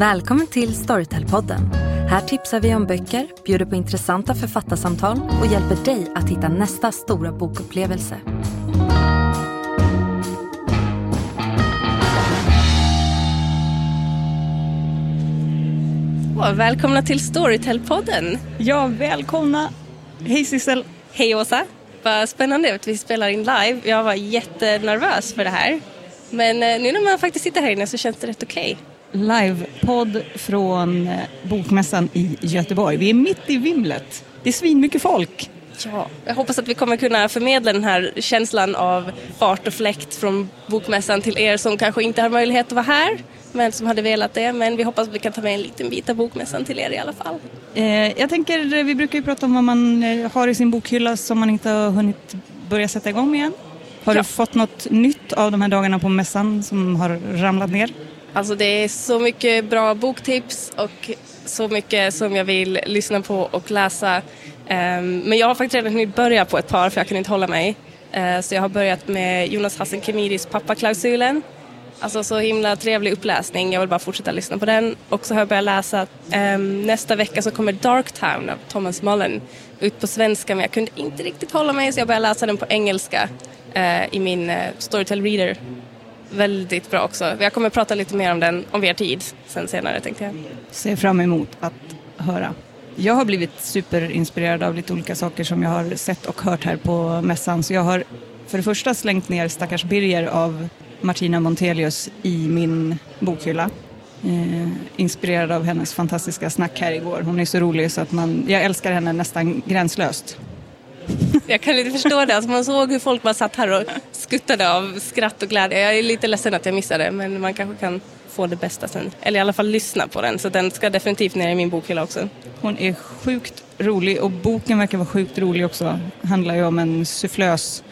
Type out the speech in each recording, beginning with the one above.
Välkommen till Storytel-podden. Här tipsar vi om böcker, bjuder på intressanta författarsamtal och hjälper dig att hitta nästa stora bokupplevelse. Välkomna till Storytel-podden. Ja, välkomna. Hej Sissel. Hej Åsa. Vad spännande att vi spelar in live. Jag var jättenervös för det här. Men eh, nu när man faktiskt sitter här inne så känns det rätt okej. Okay. Livepodd från eh, Bokmässan i Göteborg. Vi är mitt i vimlet. Det är svinmycket folk. Ja, jag hoppas att vi kommer kunna förmedla den här känslan av fart och fläkt från Bokmässan till er som kanske inte har möjlighet att vara här men som hade velat det. Men vi hoppas att vi kan ta med en liten bit av Bokmässan till er i alla fall. Eh, jag tänker, vi brukar ju prata om vad man har i sin bokhylla som man inte har hunnit börja sätta igång än. Har ja. du fått något nytt av de här dagarna på mässan som har ramlat ner? Alltså det är så mycket bra boktips och så mycket som jag vill lyssna på och läsa. Ehm, men jag har faktiskt redan hunnit börja på ett par för jag kunde inte hålla mig. Eh, så jag har börjat med Jonas Hassen Khemiris Pappaklausulen. Alltså så himla trevlig uppläsning, jag vill bara fortsätta lyssna på den. Och så har jag börjat läsa, ehm, nästa vecka så kommer Darktown av Thomas Mullen ut på svenska men jag kunde inte riktigt hålla mig så jag började läsa den på engelska eh, i min eh, Storytel Reader. Väldigt bra också. Jag kommer prata lite mer om den om vi har tid sen senare tänkte jag. Ser fram emot att höra. Jag har blivit superinspirerad av lite olika saker som jag har sett och hört här på mässan. Så jag har för det första slängt ner Stackars Birger av Martina Montelius i min bokhylla. Eh, inspirerad av hennes fantastiska snack här igår. Hon är så rolig så att man, jag älskar henne nästan gränslöst. Jag kan inte förstå det. Alltså man såg hur folk bara satt här och skuttade av skratt och glädje. Jag är lite ledsen att jag missade men man kanske kan få det bästa sen. Eller i alla fall lyssna på den. Så den ska definitivt ner i min bokhylla också. Hon är sjukt rolig och boken verkar vara sjukt rolig också. Handlar ju om en sufflös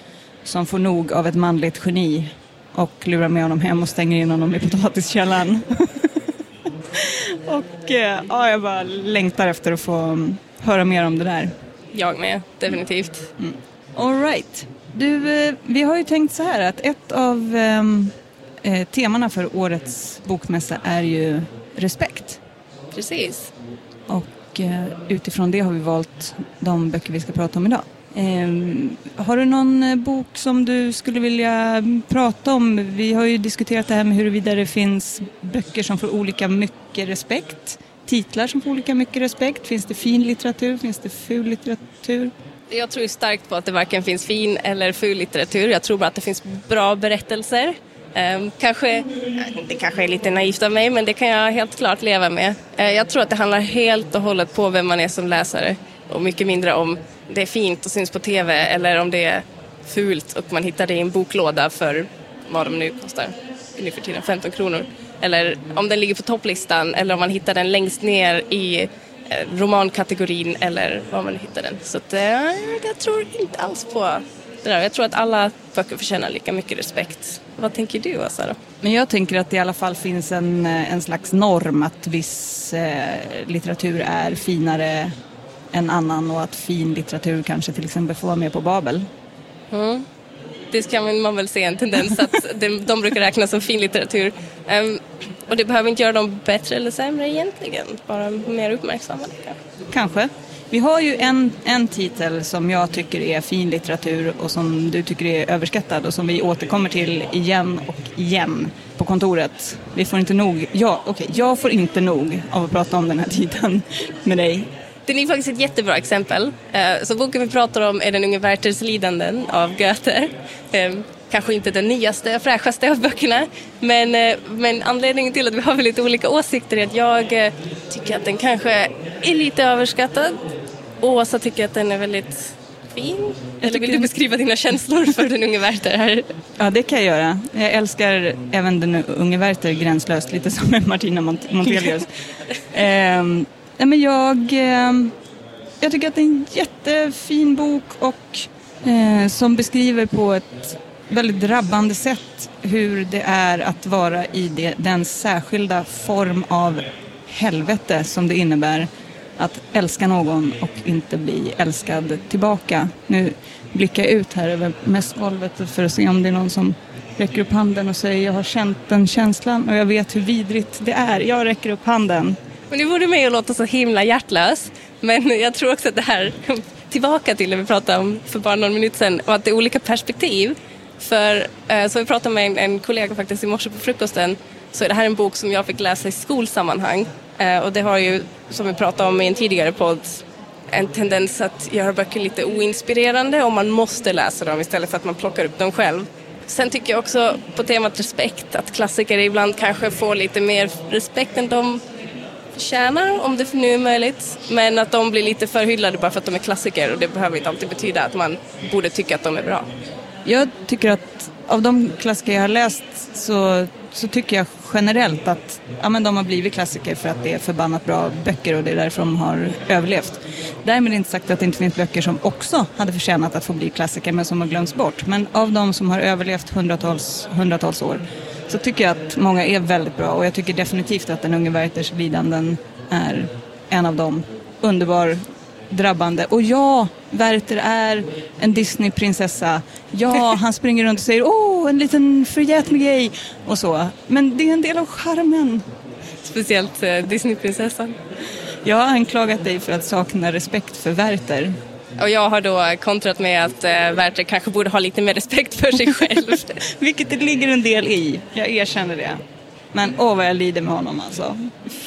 som får nog av ett manligt geni och lurar med honom hem och stänger in honom i potatiskällaren. och eh, ja, jag bara längtar efter att få höra mer om det där. Jag med, definitivt. Mm. All right. Du, eh, vi har ju tänkt så här att ett av ehm, eh, temana för årets bokmässa är ju respekt. Precis. Och eh, utifrån det har vi valt de böcker vi ska prata om idag. Eh, har du någon eh, bok som du skulle vilja prata om? Vi har ju diskuterat det här med huruvida det finns böcker som får olika mycket respekt titlar som får olika mycket respekt? Finns det fin litteratur? Finns det ful litteratur? Jag tror starkt på att det varken finns fin eller ful litteratur. Jag tror bara att det finns bra berättelser. Ehm, kanske, eh, det kanske är lite naivt av mig, men det kan jag helt klart leva med. Eh, jag tror att det handlar helt och hållet på vem man är som läsare och mycket mindre om det är fint och syns på TV eller om det är fult och man hittar det i en boklåda för vad de nu kostar nu för tiden, 15 kronor eller om den ligger på topplistan eller om man hittar den längst ner i eh, romankategorin eller var man hittar den. Så att, eh, jag tror inte alls på det där. Jag tror att alla böcker förtjänar lika mycket respekt. Vad tänker du, Åsa? Då? Men jag tänker att det i alla fall finns en, eh, en slags norm att viss eh, litteratur är finare än annan och att fin litteratur kanske till exempel får vara med på Babel. Mm det kan man väl se en tendens att de, de brukar räknas som finlitteratur. Um, och det behöver inte göra dem bättre eller sämre egentligen, bara mer uppmärksammade kanske. Kanske. Vi har ju en, en titel som jag tycker är fin litteratur och som du tycker är överskattad och som vi återkommer till igen och igen på kontoret. Vi får inte nog, ja, okay, jag får inte nog av att prata om den här titeln med dig. Den är faktiskt ett jättebra exempel. Eh, så boken vi pratar om är Den unge Werthers lidanden av Goethe. Eh, kanske inte den nyaste och fräschaste av böckerna. Men, eh, men anledningen till att vi har lite olika åsikter är att jag tycker att den kanske är lite överskattad. Åsa tycker att den är väldigt fin. Eller vill du beskriva dina känslor för den unge Werther här? Ja, det kan jag göra. Jag älskar även den unge Werther gränslöst, lite som Martina Montelius. um, Nej, men jag, eh, jag tycker att det är en jättefin bok och eh, som beskriver på ett väldigt drabbande sätt hur det är att vara i det, den särskilda form av helvete som det innebär att älska någon och inte bli älskad tillbaka. Nu blickar jag ut här över mässgolvet för att se om det är någon som räcker upp handen och säger jag har känt den känslan och jag vet hur vidrigt det är. Jag räcker upp handen. Men nu får mig att låta så himla hjärtlös. Men jag tror också att det här, tillbaka till det vi pratade om för bara någon minut sedan, och att det är olika perspektiv. För eh, så som vi pratade med en, en kollega faktiskt i morse på frukosten, så är det här en bok som jag fick läsa i skolsammanhang. Eh, och det har ju, som vi pratade om i en tidigare podd, en tendens att göra böcker lite oinspirerande och man måste läsa dem istället för att man plockar upp dem själv. Sen tycker jag också på temat respekt att klassiker ibland kanske får lite mer respekt än de förtjänar, om det nu är möjligt. Men att de blir lite förhyllade bara för att de är klassiker och det behöver inte alltid betyda att man borde tycka att de är bra. Jag tycker att av de klassiker jag har läst så, så tycker jag generellt att ja, men de har blivit klassiker för att det är förbannat bra böcker och det är därför de har överlevt. Därmed inte sagt att det inte finns böcker som också hade förtjänat att få bli klassiker men som har glömts bort. Men av de som har överlevt hundratals, hundratals år så tycker jag att många är väldigt bra och jag tycker definitivt att Den unge Werthers lidanden är en av dem. Underbar, drabbande. Och ja, Werther är en Disneyprinsessa. Ja, han springer runt och säger åh, en liten förgätmig och så. Men det är en del av charmen. Speciellt eh, Disneyprinsessan. Jag har anklagat dig för att sakna respekt för Werther. Och jag har då kontrat med att eh, Werther kanske borde ha lite mer respekt för sig själv. Vilket det ligger en del i, jag erkänner det. Men åh vad jag lider med honom alltså.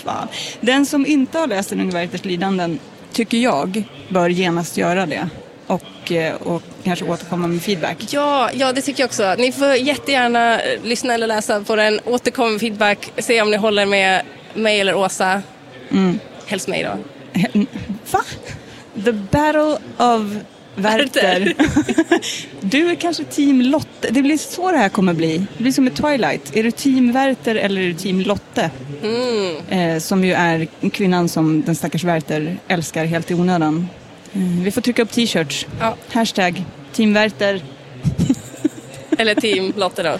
Fan. Den som inte har läst Den unge Werthers lidanden tycker jag bör genast göra det. Och, eh, och kanske återkomma med feedback. Ja, ja, det tycker jag också. Ni får jättegärna eh, lyssna eller läsa på den, återkomma med feedback, se om ni håller med mig eller Åsa. Mm. Helst mig då. Va? The battle of Werther. du är kanske team Lotte. Det blir så det här kommer bli. Det blir som med Twilight. Är du team Werther eller är du team Lotte? Mm. Eh, som ju är kvinnan som den stackars Werther älskar helt i onödan. Eh, vi får trycka upp t-shirts. Ja. Hashtag team Werther. Eller team Lotte då.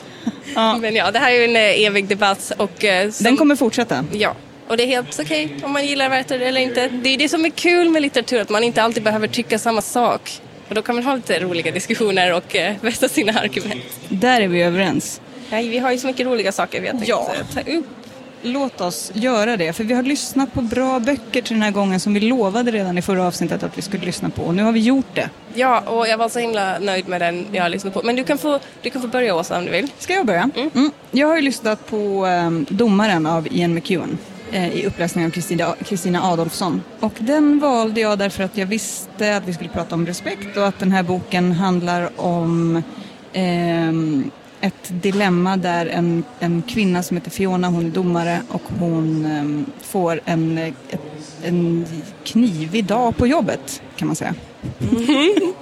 Ja. Men ja, det här är ju en eh, evig debatt och... eh, som- Den kommer fortsätta. Ja, och det är helt okej om man gillar Werther eller inte. Det är det som är kul med litteratur, att man inte alltid behöver tycka samma sak. Och då kan man ha lite roliga diskussioner och eh, vässa sina argument. Där är vi överens. Nej, vi har ju så mycket roliga saker vi har tänkt Ja. ta upp. Låt oss göra det, för vi har lyssnat på bra böcker till den här gången som vi lovade redan i förra avsnittet att vi skulle lyssna på. Och nu har vi gjort det. Ja, och jag var så himla nöjd med den jag har lyssnat på. Men du kan få, du kan få börja Åsa om du vill. Ska jag börja? Mm. Jag har ju lyssnat på um, Domaren av Ian McEwan i uppläsning av Kristina, Kristina Adolfsson. Och den valde jag därför att jag visste att vi skulle prata om respekt och att den här boken handlar om ehm, ett dilemma där en, en kvinna som heter Fiona, hon är domare och hon ehm, får en, eh, en knivig dag på jobbet kan man säga.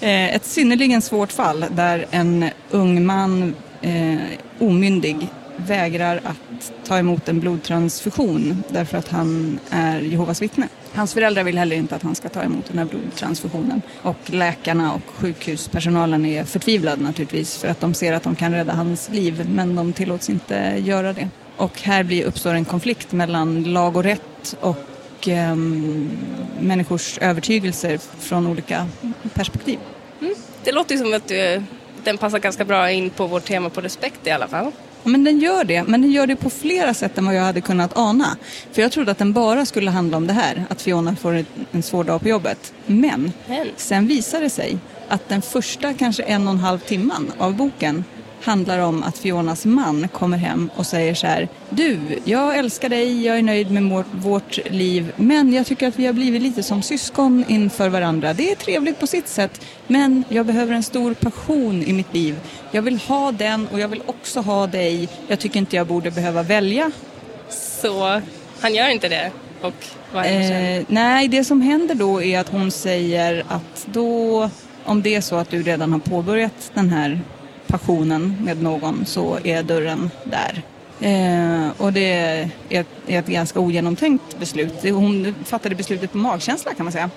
Eh, Ett synnerligen svårt fall där en ung man, eh, omyndig, vägrar att ta emot en blodtransfusion därför att han är Jehovas vittne. Hans föräldrar vill heller inte att han ska ta emot den här blodtransfusionen. Och läkarna och sjukhuspersonalen är förtvivlade naturligtvis för att de ser att de kan rädda hans liv men de tillåts inte göra det. Och här blir, uppstår en konflikt mellan lag och rätt och eh, människors övertygelser från olika perspektiv. Mm. Det låter ju som att du, den passar ganska bra in på vårt tema på respekt i alla fall. Men den gör det, men den gör det på flera sätt än vad jag hade kunnat ana. För jag trodde att den bara skulle handla om det här, att Fiona får en svår dag på jobbet. Men. sen visar det sig att den första kanske en och en halv timman av boken handlar om att Fionas man kommer hem och säger så här Du, jag älskar dig, jag är nöjd med vårt, liv men jag tycker att vi har blivit lite som syskon inför varandra. Det är trevligt på sitt sätt men jag behöver en stor passion i mitt liv. Jag vill ha den och jag vill också ha dig. Jag tycker inte jag borde behöva välja. Så han gör inte det. Och vad? Eh, nej, det som händer då är att hon säger att då, om det är så att du redan har påbörjat den här passionen med någon så är dörren där. Eh, och det är ett, ett ganska ogenomtänkt beslut. Hon fattade beslutet på magkänsla kan man säga.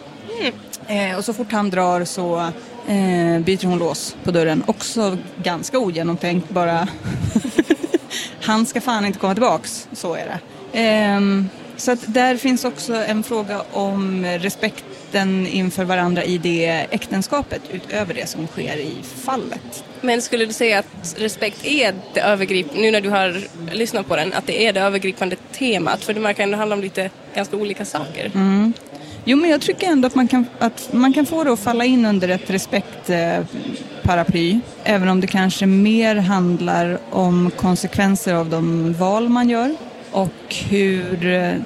Eh, och så fort han drar så eh, byter hon lås på dörren. Också ganska ogenomtänkt bara. han ska fan inte komma tillbaks, så är det. Ehm, så att där finns också en fråga om respekt respekten inför varandra i det äktenskapet utöver det som sker i fallet. Men skulle du säga att respekt är det övergripande, nu när du har lyssnat på den, att det är det övergripande temat? För det verkar ändå handla om lite ganska olika saker. Mm. Jo, men jag tycker ändå att man kan, att man kan få det att falla in under ett respektparaply. Även om det kanske mer handlar om konsekvenser av de val man gör och hur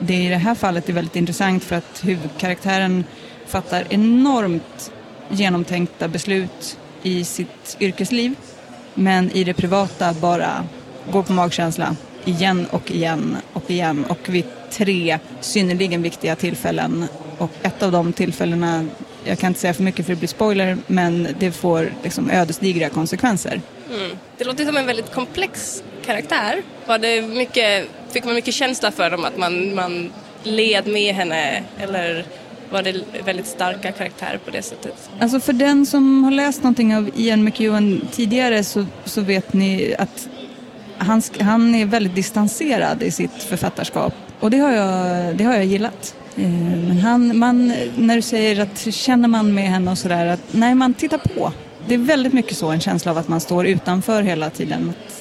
det i det här fallet är väldigt intressant för att huvudkaraktären fattar enormt genomtänkta beslut i sitt yrkesliv men i det privata bara går på magkänsla igen och igen och igen och vid tre synnerligen viktiga tillfällen och ett av de tillfällena, jag kan inte säga för mycket för det blir spoiler, men det får liksom ödesdigra konsekvenser. Mm. Det låter som en väldigt komplex karaktär. Var det mycket, fick man mycket känsla för dem, att man, man led med henne eller var det väldigt starka karaktärer på det sättet? Alltså för den som har läst någonting av Ian McEwan tidigare så, så vet ni att han, han är väldigt distanserad i sitt författarskap och det har jag, det har jag gillat. Eh, men han, man, när du säger att känner man med henne och sådär, att nej man tittar på. Det är väldigt mycket så, en känsla av att man står utanför hela tiden. Att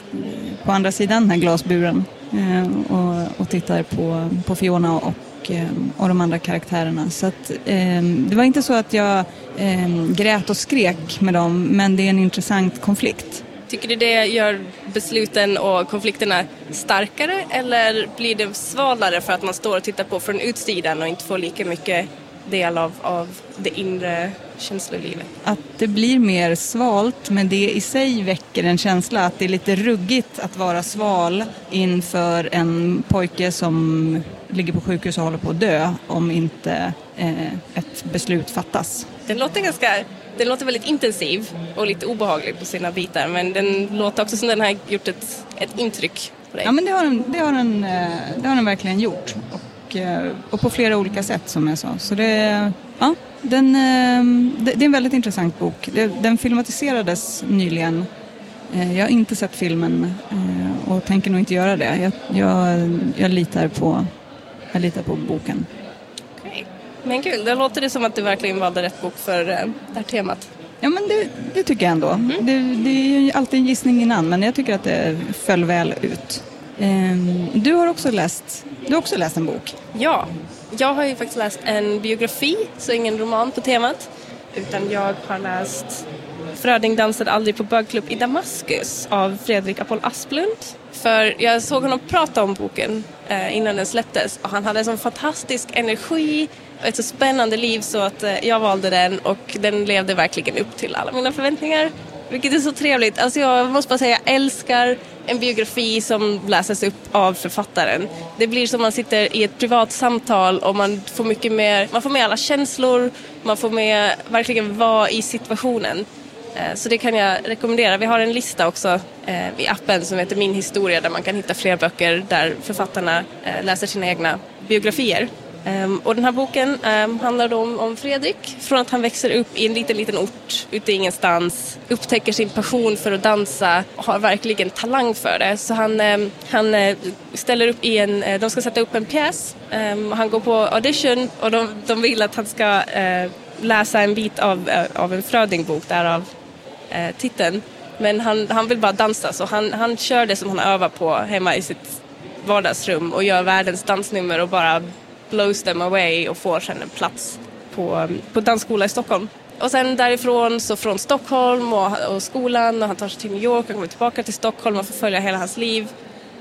på andra sidan den här glasburen eh, och, och tittar på, på Fiona och eh, och de andra karaktärerna. Så att, eh, det var inte så att jag eh, grät och skrek med dem, men det är en intressant konflikt. Tycker du det gör besluten och konflikterna starkare eller blir det svalare för att man står och tittar på från utsidan och inte får lika mycket del av, av det inre känslolivet? Att det blir mer svalt, men det i sig väcker en känsla att det är lite ruggigt att vara sval inför en pojke som ligger på sjukhus och håller på att dö om inte eh, ett beslut fattas. Den låter ganska den låter väldigt intensiv och lite obehaglig på sina bitar men den låter också som den har gjort ett, ett intryck. Ja men det har den, det har den, eh, det har den verkligen gjort och, eh, och på flera olika sätt som jag sa. Så det, ja, den, eh, det, det är en väldigt intressant bok. Den filmatiserades nyligen. Jag har inte sett filmen och tänker nog inte göra det. Jag, jag, jag litar, på, jag litar på boken. Men kul, det låter det som att du verkligen valde rätt bok för eh, det här temat. Ja men det, det tycker jag ändå. Mm. Det, det, är ju alltid en gissning innan men jag tycker att det föll väl ut. Ehm, du har också läst, du har också läst en bok. Ja, jag har ju faktiskt läst en biografi, så ingen roman på temat. Utan jag har läst Fröding dansade aldrig på bögklubb i Damaskus av Fredrik Apoll Asplund. För jag såg honom prata om boken eh, innan den släpptes och han hade en sån fantastisk energi och ett så spännande liv så att eh, jag valde den och den levde verkligen upp till alla mina förväntningar. Vilket är så trevligt. Alltså jag måste bara säga, jag älskar en biografi som läses upp av författaren. Det blir som man sitter i ett privat samtal och man får mycket mer, man får med alla känslor, man får med verkligen vara i situationen. Eh, så det kan jag rekommendera. Vi har en lista också eh, i appen som heter Min historia där man kan hitta fler böcker där författarna eh, läser sina egna biografier. Um, och den här boken um, handlar om, om, Fredrik, från att han växer upp i en liten, liten ort ute i ingenstans, upptäcker sin passion för att dansa och har verkligen talang för det. Så han, um, han eh, ställer upp i en, eh, de ska sätta upp en pjäs och han går på audition och de, de vill att han ska uh, läsa en bit av, av en Frödingbok, därav titeln. Men han, han vill bara dansa så han, han kör det som han övar på hemma i sitt vardagsrum och gör världens dansnummer och bara blows them away och får sen en plats på, på dansskola i Stockholm. Och sen därifrån så från Stockholm och, och skolan och han tar sig till New York och kommer tillbaka till Stockholm och får följa hela hans liv.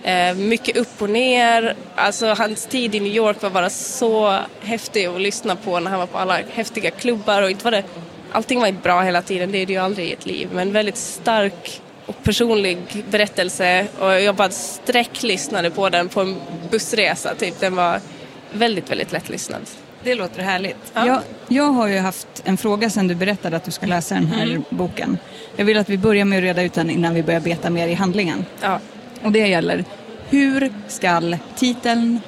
Eh, mycket upp och ner. Alltså hans tid i New York var bara så häftig att lyssna på när han var på alla häftiga klubbar och inte var det, allting var inte bra hela tiden, det är det ju aldrig i ett liv, men väldigt stark och personlig berättelse och jag bara sträcklyssnade på den på en bussresa typ. Den var väldigt, väldigt lättlyssnad. Det låter härligt. Ja. Jag, jag har ju haft en fråga sedan du berättade att du ska läsa den här mm. boken. Jag vill att vi börjar med att reda ut den innan vi börjar beta mer i handlingen. Ja. Och det gäller, hur skall titeln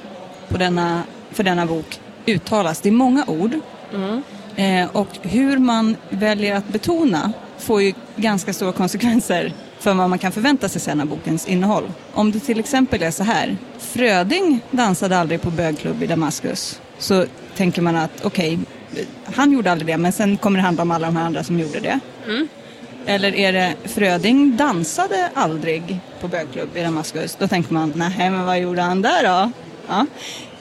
på denna, för denna bok uttalas? Det är många ord. Mm. Eh, och hur man väljer att betona får ju ganska stora konsekvenser för vad man kan förvänta sig sen av bokens innehåll. Om det till exempel är så här, Fröding dansade aldrig på bögklubb i Damaskus, så tänker man att okej, okay, han gjorde aldrig det, men sen kommer det handla om alla de här andra som gjorde det. Mm. Eller är det Fröding dansade aldrig på bögklubb i Damaskus? Då tänker man, nej men vad gjorde han där då? Ja.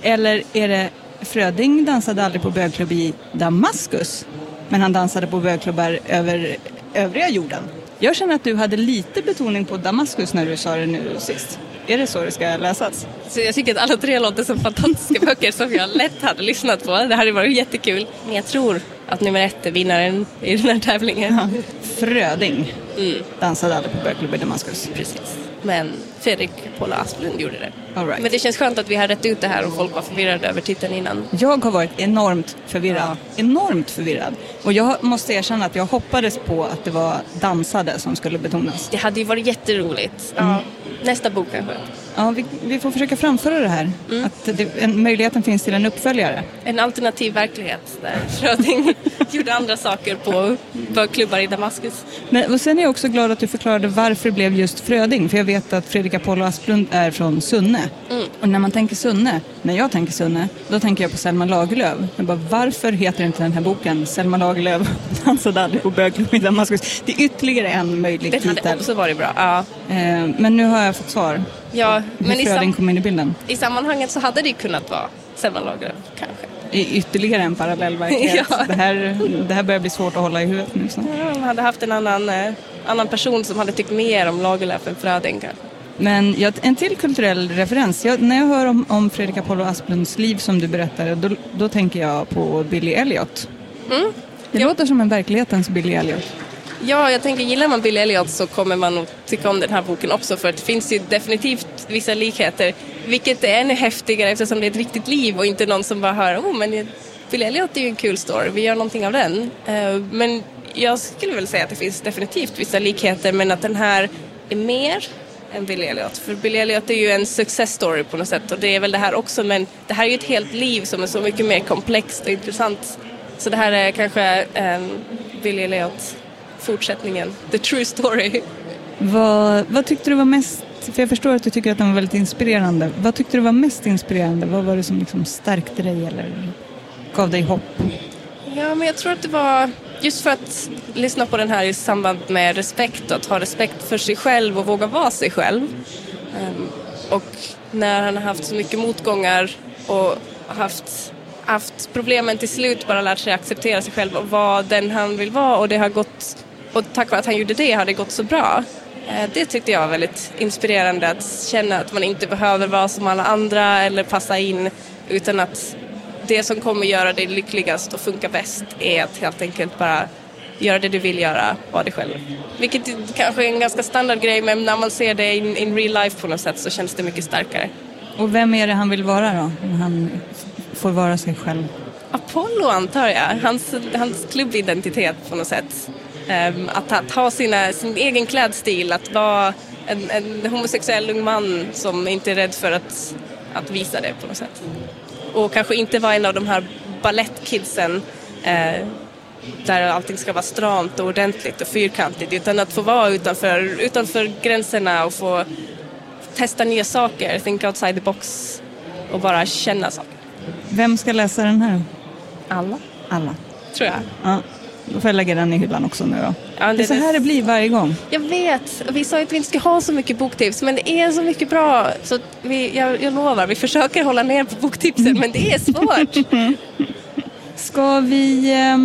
Eller är det Fröding dansade aldrig på bögklubb i Damaskus, men han dansade på bögklubbar över övriga jorden? Jag känner att du hade lite betoning på Damaskus när du sa det nu sist. Är det så det ska läsas? Så jag tycker att alla tre låter som fantastiska böcker som jag lätt hade lyssnat på. Det hade varit jättekul. Men jag tror att nummer ett är vinnaren i den här tävlingen. Ja. Fröding mm. dansade aldrig på bögklubb i Damaskus. Precis. Men Fredrik Paula Asplund gjorde det. Right. Men det känns skönt att vi har rätt ut det här och folk var förvirrade över titeln innan. Jag har varit enormt förvirrad. Ja. Enormt förvirrad. Och jag måste erkänna att jag hoppades på att det var dansade som skulle betonas. Det hade ju varit jätteroligt. Mm. Ja. Nästa bok kanske. Ja, vi, vi, får försöka framföra det här. Mm. Att det, en, möjligheten finns till en uppföljare. En alternativ verklighet där Fröding gjorde andra saker på bögklubbar i Damaskus. Men, och sen är jag också glad att du förklarade varför det blev just Fröding. För jag vet att Fredrik Apollo Asplund är från Sunne. Mm. Och när man tänker Sunne, när jag tänker Sunne, då tänker jag på Selma Lagerlöf. Jag bara, varför heter inte den här boken Selma Lagerlöf dansade aldrig på bögklubb i Damaskus? Det är ytterligare en möjlig titel. Det hade också varit bra. Ja. Eh, men nu har jag fått svar. Ja, men i bilden. I sammanhanget så hade det kunnat vara Selma kanske. I ytterligare en parallell verklighet. ja. det, här, det här börjar bli svårt att hålla i huvudet nu. Så. Ja, man hade haft en annan, eh, annan person som hade tyckt mer om Lagerlöf än Fröding kanske. Men ja, en till kulturell referens. Jag, när jag hör om, om Fredrik Apollo Asplunds liv som du berättade, då, då tänker jag på Billy Elliot. Mm. Det ja. låter som en verklighetens Billy Elliot. Ja, jag tänker gillar man Billy Elliot så kommer man nog tycka om den här boken också för det finns ju definitivt vissa likheter. Vilket är ännu häftigare eftersom det är ett riktigt liv och inte någon som bara hör oh men Billy Elliot är ju en kul story, vi gör någonting av den. Eh, men jag skulle väl säga att det finns definitivt vissa likheter men att den här är mer än Billy Elliot. För Billy Elliot är ju en success story på något sätt och det är väl det här också men det här är ju ett helt liv som är så mycket mer komplext och intressant. Så det här är kanske ehm, um, Billy Elliot fortsättningen, the true story. Vad, vad tyckte du var mest, för jag förstår att du tycker att den var väldigt inspirerande. Vad tyckte du var mest inspirerande? Vad var det som liksom stärkte dig eller gav dig hopp? Ja, men jag tror att det var just för att lyssna på den här i samband med respekt och att ha respekt för sig själv och våga vara sig själv. Um, och när han har haft så mycket motgångar och haft, haft problemen till slut bara lärt sig acceptera sig själv och vara den han vill vara och det har gått och tack vare att han gjorde det har det gått så bra. Eh, det tyckte jag var väldigt inspirerande att känna att man inte behöver vara som alla andra eller passa in utan att det som kommer göra dig lyckligast och funka bäst är att helt enkelt bara göra det du vill göra, vara dig själv. Vilket kanske är en ganska standard grej men när man ser det in, in real life på något sätt så känns det mycket starkare. Och vem är det han vill vara då? När han får vara sig själv? Apollo antar jag, hans, hans klubbidentitet på något sätt. Um, att, att, ha sina, sin egen klädstil, att vara en, en, homosexuell ung man som inte är rädd för att, att visa det på något sätt. Och kanske inte vara en av de här balettkidsen eh, där allting ska vara stramt och ordentligt och fyrkantigt utan att få vara utanför, utanför gränserna och få testa nya saker, think outside the box och bara känna saker. Vem ska läsa den här? Alla. Alla. Tror jag. Ja. Då får jag lägga den i hyllan också nu då. Ja, det, är så här det blir varje gång. Jag vet. Vi sa att vi inte ska ha så mycket boktips men det är så mycket bra. Så vi, jag, jag lovar, vi försöker hålla ner på boktipsen men det är svårt. ska vi eh,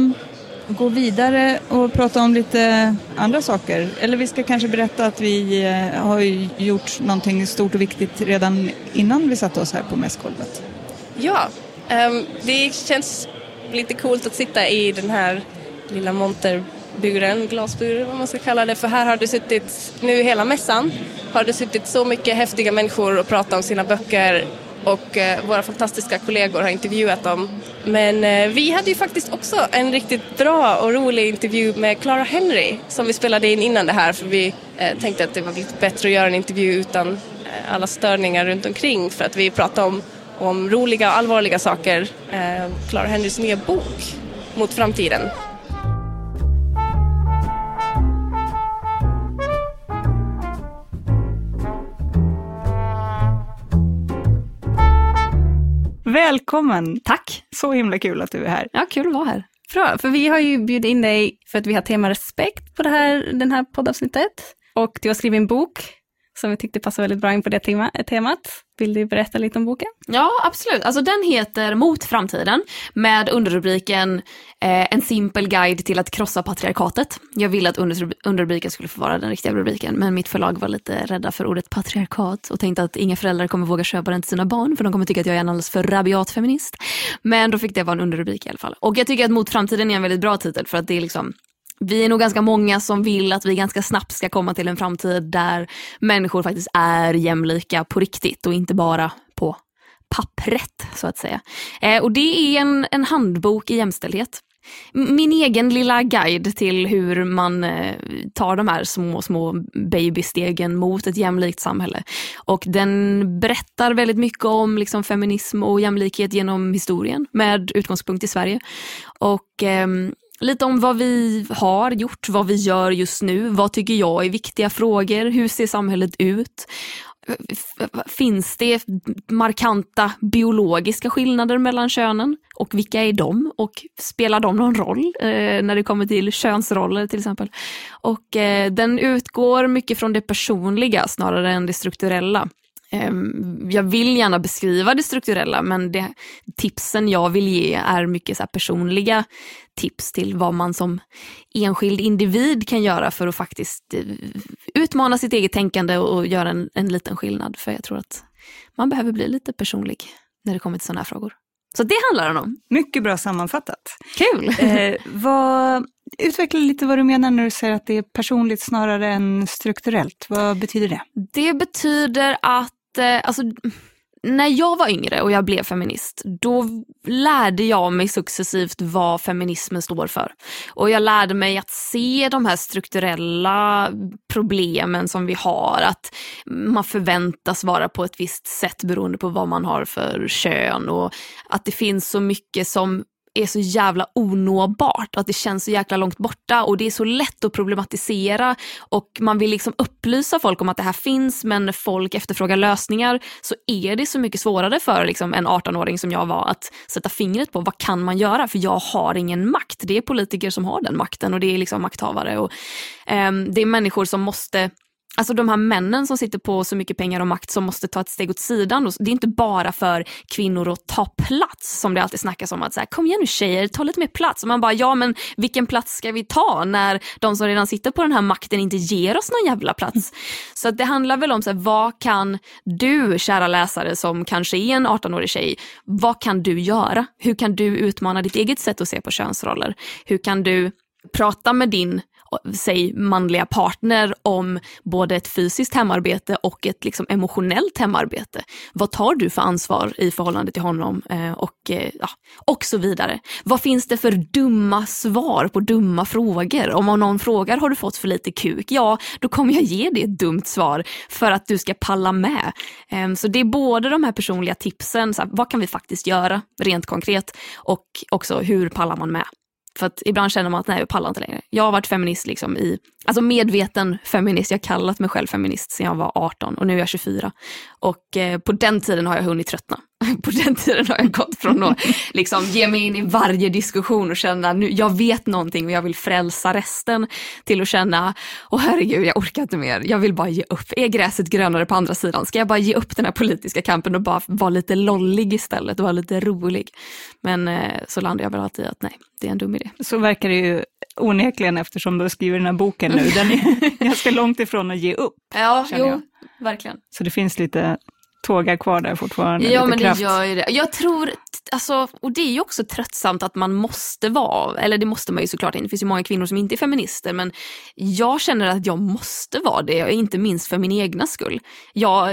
gå vidare och prata om lite andra saker? Eller vi ska kanske berätta att vi eh, har gjort någonting stort och viktigt redan innan vi satte oss här på mässgolvet. Ja, um, det känns lite coolt att sitta i den här lilla monterburen, glasburen vad man ska kalla det. För här har det suttit, nu hela mässan, har det suttit så mycket häftiga människor och pratat om sina böcker och eh, våra fantastiska kollegor har intervjuat dem. Men eh, vi hade ju faktiskt också en riktigt bra och rolig intervju med Clara Henry som vi spelade in innan det här för vi eh, tänkte att det var lite bättre att göra en intervju utan alla störningar runt omkring för att vi pratade om, om roliga och allvarliga saker. Clara Henrys nya bok Mot framtiden Välkommen! Tack! Så himla kul att du är här. Ja, kul att vara här. Bra, för vi har ju bjudit in dig för att vi har tema respekt på det här, den här poddavsnittet. Och du har skrivit en bok som vi tyckte passade väldigt bra in på det tema, temat. Vill du berätta lite om boken? Ja, absolut. Alltså den heter Mot framtiden med underrubriken eh, En simpel guide till att krossa patriarkatet. Jag ville att underrubriken skulle få vara den riktiga rubriken, men mitt förlag var lite rädda för ordet patriarkat och tänkte att inga föräldrar kommer våga köpa den till sina barn, för de kommer tycka att jag är en alldeles för rabiat feminist. Men då fick det vara en underrubrik i alla fall. Och jag tycker att Mot framtiden är en väldigt bra titel, för att det är liksom vi är nog ganska många som vill att vi ganska snabbt ska komma till en framtid där människor faktiskt är jämlika på riktigt och inte bara på pappret så att säga. Eh, och det är en, en handbok i jämställdhet. Min egen lilla guide till hur man eh, tar de här små, små babystegen mot ett jämlikt samhälle. Och den berättar väldigt mycket om liksom, feminism och jämlikhet genom historien med utgångspunkt i Sverige. Och eh, Lite om vad vi har gjort, vad vi gör just nu, vad tycker jag är viktiga frågor, hur ser samhället ut? Finns det markanta biologiska skillnader mellan könen och vilka är de och spelar de någon roll eh, när det kommer till könsroller till exempel? Och eh, den utgår mycket från det personliga snarare än det strukturella. Ehm, jag vill gärna beskriva det strukturella men det, tipsen jag vill ge är mycket så personliga tips till vad man som enskild individ kan göra för att faktiskt eh, utmana sitt eget tänkande och göra en, en liten skillnad. För jag tror att man behöver bli lite personlig när det kommer till sådana här frågor. Så det handlar den om. Mycket bra sammanfattat. Kul! Eh, vad, utveckla lite vad du menar när du säger att det är personligt snarare än strukturellt. Vad betyder det? Det betyder att Eh, alltså, när jag var yngre och jag blev feminist, då lärde jag mig successivt vad feminismen står för. Och jag lärde mig att se de här strukturella problemen som vi har. Att man förväntas vara på ett visst sätt beroende på vad man har för kön och att det finns så mycket som är så jävla onåbart och att det känns så jäkla långt borta och det är så lätt att problematisera och man vill liksom upplysa folk om att det här finns men folk efterfrågar lösningar så är det så mycket svårare för liksom en 18-åring som jag var att sätta fingret på vad kan man göra för jag har ingen makt. Det är politiker som har den makten och det är liksom makthavare och eh, det är människor som måste Alltså de här männen som sitter på så mycket pengar och makt som måste ta ett steg åt sidan. Det är inte bara för kvinnor att ta plats som det alltid snackas om. att så här, Kom igen nu tjejer, ta lite mer plats. Och man bara, ja men vilken plats ska vi ta när de som redan sitter på den här makten inte ger oss någon jävla plats. Så det handlar väl om så här, vad kan du kära läsare som kanske är en 18-årig tjej, vad kan du göra? Hur kan du utmana ditt eget sätt att se på könsroller? Hur kan du prata med din säg manliga partner om både ett fysiskt hemarbete och ett liksom emotionellt hemarbete. Vad tar du för ansvar i förhållande till honom eh, och, eh, ja, och så vidare. Vad finns det för dumma svar på dumma frågor? Om någon frågar har du fått för lite kuk? Ja, då kommer jag ge dig ett dumt svar för att du ska palla med. Eh, så det är både de här personliga tipsen, så här, vad kan vi faktiskt göra rent konkret och också hur pallar man med? För att ibland känner man att nej, jag pallar inte längre. Jag har varit feminist liksom i, alltså medveten feminist. Jag har kallat mig själv feminist sedan jag var 18 och nu är jag 24. Och eh, på den tiden har jag hunnit tröttna. på den tiden har jag gått från att liksom, ge mig in i varje diskussion och känna nu, jag vet någonting och jag vill frälsa resten till att känna, åh herregud jag orkar inte mer, jag vill bara ge upp. Är gräset grönare på andra sidan? Ska jag bara ge upp den här politiska kampen och bara vara lite lollig istället och vara lite rolig? Men eh, så landar jag väl alltid att nej, det är en dum idé. Så verkar det ju onekligen eftersom du skriver den här boken nu. Den är ganska långt ifrån att ge upp. Ja, jo, jag. verkligen. Så det finns lite tågar kvar där fortfarande. Ja, men kraft. det gör ju det. Jag tror, alltså, och det är ju också tröttsamt att man måste vara, eller det måste man ju såklart inte, det finns ju många kvinnor som inte är feminister, men jag känner att jag måste vara det, inte minst för min egna skull. Jag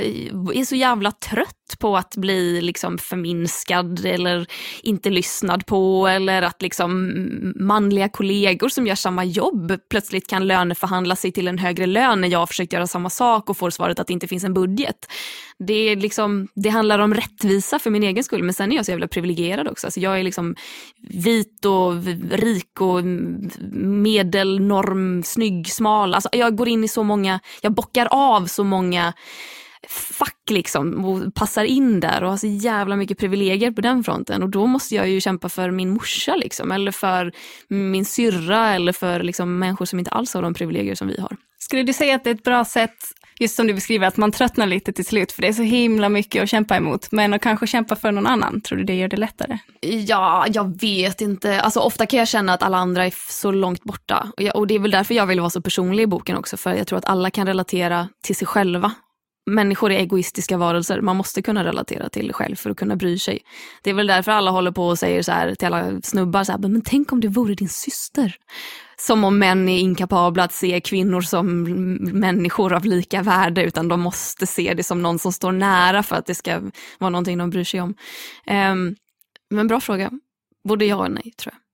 är så jävla trött på att bli liksom förminskad eller inte lyssnad på eller att liksom manliga kollegor som gör samma jobb plötsligt kan löneförhandla sig till en högre lön när jag har försökt göra samma sak och får svaret att det inte finns en budget. Det, är liksom, det handlar om rättvisa för min egen skull men sen är jag så jävla privilegierad också. Alltså jag är liksom vit och rik och medelnorm, snygg, smal. Alltså jag går in i så många, jag bockar av så många fack liksom och passar in där och har så jävla mycket privilegier på den fronten och då måste jag ju kämpa för min morsa liksom eller för min syrra eller för liksom människor som inte alls har de privilegier som vi har. Skulle du säga att det är ett bra sätt, just som du beskriver, att man tröttnar lite till slut, för det är så himla mycket att kämpa emot, men att kanske kämpa för någon annan, tror du det gör det lättare? Ja, jag vet inte. Alltså ofta kan jag känna att alla andra är så långt borta. Och, jag, och det är väl därför jag vill vara så personlig i boken också, för jag tror att alla kan relatera till sig själva människor är egoistiska varelser. Man måste kunna relatera till det själv för att kunna bry sig. Det är väl därför alla håller på och säger så här till alla snubbar, så här, men tänk om det vore din syster. Som om män är inkapabla att se kvinnor som människor av lika värde, utan de måste se det som någon som står nära för att det ska vara någonting de bryr sig om. Um, men bra fråga. Både ja och nej, tror jag.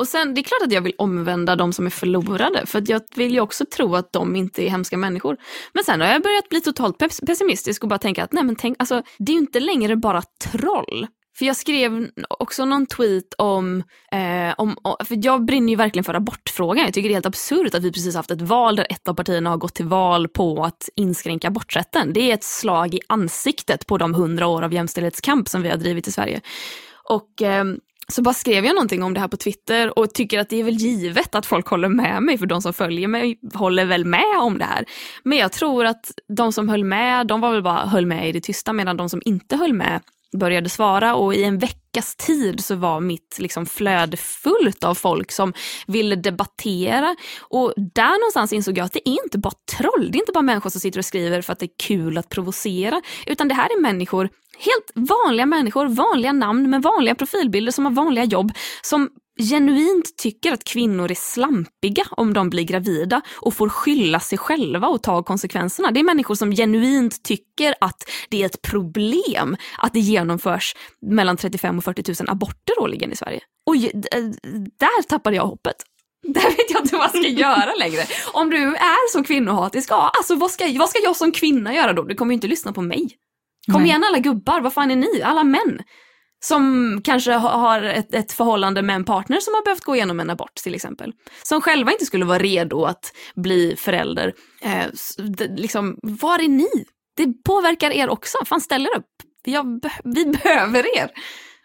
Och sen, det är klart att jag vill omvända de som är förlorade, för jag vill ju också tro att de inte är hemska människor. Men sen har jag börjat bli totalt pessimistisk och bara tänka att nej men tänk, alltså det är ju inte längre bara troll. För jag skrev också någon tweet om, eh, om, för jag brinner ju verkligen för abortfrågan. Jag tycker det är helt absurt att vi precis haft ett val där ett av partierna har gått till val på att inskränka aborträtten. Det är ett slag i ansiktet på de hundra år av jämställdhetskamp som vi har drivit i Sverige. Och eh, så bara skrev jag någonting om det här på Twitter och tycker att det är väl givet att folk håller med mig, för de som följer mig håller väl med om det här. Men jag tror att de som höll med, de var väl bara höll med i det tysta, medan de som inte höll med började svara och i en veckas tid så var mitt liksom flöde fullt av folk som ville debattera. Och där någonstans insåg jag att det är inte bara troll, det är inte bara människor som sitter och skriver för att det är kul att provocera, utan det här är människor Helt vanliga människor, vanliga namn med vanliga profilbilder som har vanliga jobb som genuint tycker att kvinnor är slampiga om de blir gravida och får skylla sig själva och ta konsekvenserna. Det är människor som genuint tycker att det är ett problem att det genomförs mellan 35 och 40 000 aborter årligen i Sverige. Och eh, där tappade jag hoppet. Där vet jag inte vad jag ska göra längre. Om du är så kvinnohatisk, ja, alltså vad ska, vad ska jag som kvinna göra då? Du kommer ju inte lyssna på mig. Kom Nej. igen alla gubbar, vad fan är ni? Alla män. Som kanske har ett, ett förhållande med en partner som har behövt gå igenom en abort till exempel. Som själva inte skulle vara redo att bli förälder. Eh, liksom, var är ni? Det påverkar er också. Fan ställ er upp. Jag, vi behöver er.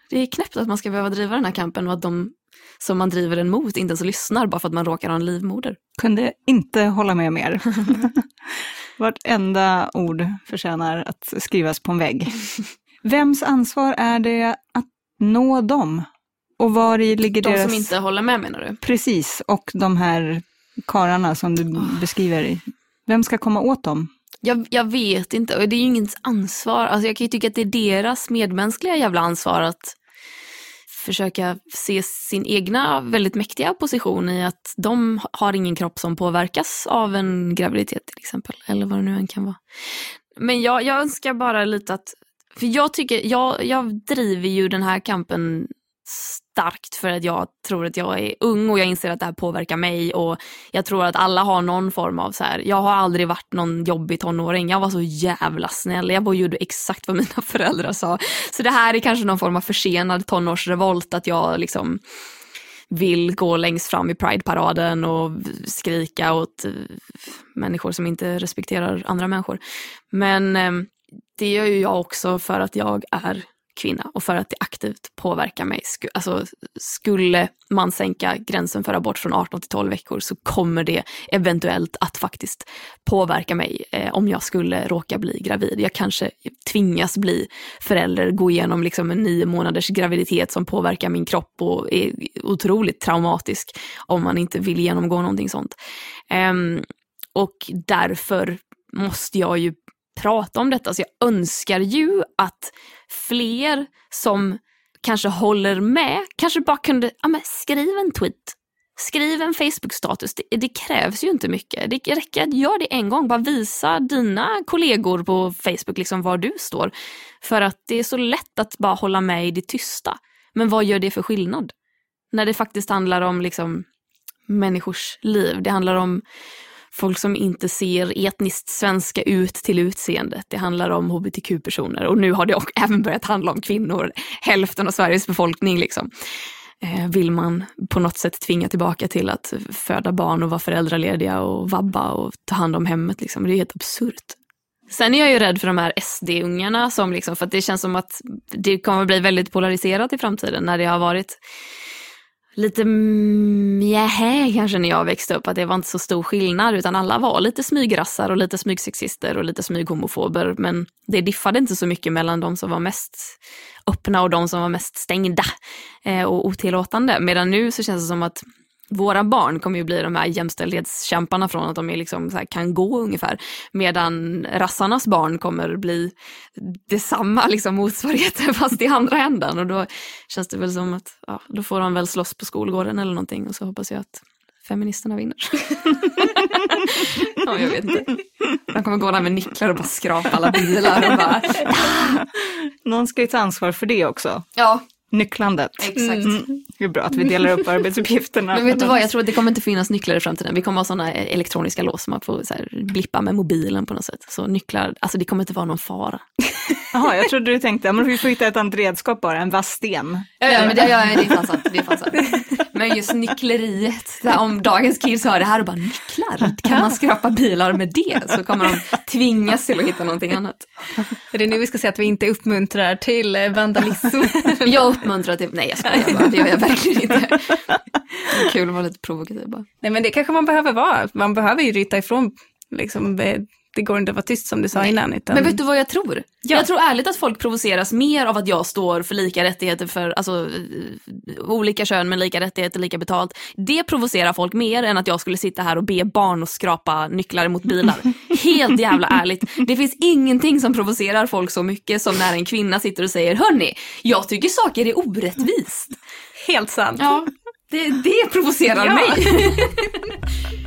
Det är knäppt att man ska behöva driva den här kampen och att de som man driver den mot inte ens lyssnar bara för att man råkar ha en livmoder. Kunde inte hålla med mer. Vartenda ord förtjänar att skrivas på en vägg. Vems ansvar är det att nå dem? Och var i ligger de deras... De som inte håller med menar du? Precis, och de här kararna som du oh. beskriver. Vem ska komma åt dem? Jag, jag vet inte, och det är ju ingens ansvar. Alltså jag kan ju tycka att det är deras medmänskliga jävla ansvar att försöka se sin egna väldigt mäktiga position i att de har ingen kropp som påverkas av en graviditet till exempel, eller vad det nu än kan vara. Men jag, jag önskar bara lite att, för jag tycker, jag, jag driver ju den här kampen starkt för att jag tror att jag är ung och jag inser att det här påverkar mig och jag tror att alla har någon form av så här, jag har aldrig varit någon jobbig tonåring, jag var så jävla snäll, jag bara gjorde exakt vad mina föräldrar sa. Så det här är kanske någon form av försenad tonårsrevolt, att jag liksom vill gå längst fram i Pride-paraden och skrika åt eh, människor som inte respekterar andra människor. Men ehm, det gör ju jag också för att jag är kvinna och för att det aktivt påverkar mig. Alltså, skulle man sänka gränsen för abort från 18 till 12 veckor så kommer det eventuellt att faktiskt påverka mig eh, om jag skulle råka bli gravid. Jag kanske tvingas bli förälder, gå igenom liksom en nio månaders graviditet som påverkar min kropp och är otroligt traumatisk om man inte vill genomgå någonting sånt. Um, och därför måste jag ju prata om detta. Så jag önskar ju att fler som kanske håller med, kanske bara kunde, ja men skriv en tweet. Skriv en Facebook-status, det, det, krävs ju inte mycket. Det räcker att göra det en gång, bara visa dina kollegor på Facebook liksom var du står. För att det är så lätt att bara hålla med i det tysta. Men vad gör det för skillnad? När det faktiskt handlar om liksom människors liv. Det handlar om folk som inte ser etniskt svenska ut till utseendet. Det handlar om hbtq-personer och nu har det också även börjat handla om kvinnor. Hälften av Sveriges befolkning liksom. Eh, vill man på något sätt tvinga tillbaka till att föda barn och vara föräldralediga och vabba och ta hand om hemmet. Liksom. Det är helt absurt. Sen är jag ju rädd för de här SD-ungarna som liksom, för att det känns som att det kommer bli väldigt polariserat i framtiden när det har varit lite mjähä kanske när jag växte upp, att det var inte så stor skillnad utan alla var lite smygrassar och lite smygsexister och lite smyghomofober men det diffade inte så mycket mellan de som var mest öppna och de som var mest stängda eh, och otillåtande. Medan nu så känns det som att våra barn kommer ju bli de här jämställdhetskämparna från att de är liksom här, kan gå ungefär. Medan rassarnas barn kommer bli detsamma, liksom motsvarigheten fast i andra änden. Och då känns det väl som att ja, då får de väl slåss på skolgården eller någonting och så hoppas jag att feministerna vinner. ja, jag vet inte. De kommer gå där med nycklar och bara skrapa alla bilar och bara... Någon ska ju ta ansvar för det också. Ja, Nycklandet. exakt. Mm. Det är bra att vi delar upp arbetsuppgifterna. Men vet du vad, jag tror att det kommer inte finnas nycklar i framtiden. Vi kommer ha sådana elektroniska lås som man får så här, blippa med mobilen på något sätt. Så nycklar, alltså det kommer inte vara någon fara. Jaha, jag trodde du tänkte, men vi får hitta ett annat redskap bara, en vass sten. Ja, ja men det, ja, det är fan sant. Det är fan sant. Men just nyckleriet, här, om dagens kids hör det här och bara nycklar, kan man skrapa bilar med det? Så kommer de tvingas till att hitta någonting annat. Är det nu vi ska säga att vi inte uppmuntrar till eh, vandalism? Jag uppmuntrar till, nej jag skojar bara, det gör jag verkligen inte. Kul att vara lite provokativ bara. Nej men det kanske man behöver vara. Man behöver ju ryta ifrån, liksom, det går inte att vara tyst som du sa innan. Utan... Men vet du vad jag tror? Ja. Jag tror ärligt att folk provoceras mer av att jag står för lika rättigheter för alltså, eh, olika kön men lika rättigheter, lika betalt. Det provocerar folk mer än att jag skulle sitta här och be barn att skrapa nycklar mot bilar. Helt jävla ärligt. Det finns ingenting som provocerar folk så mycket som när en kvinna sitter och säger hörni, jag tycker saker är orättvist. Helt sant. Ja, det, det provocerar Ja. mig.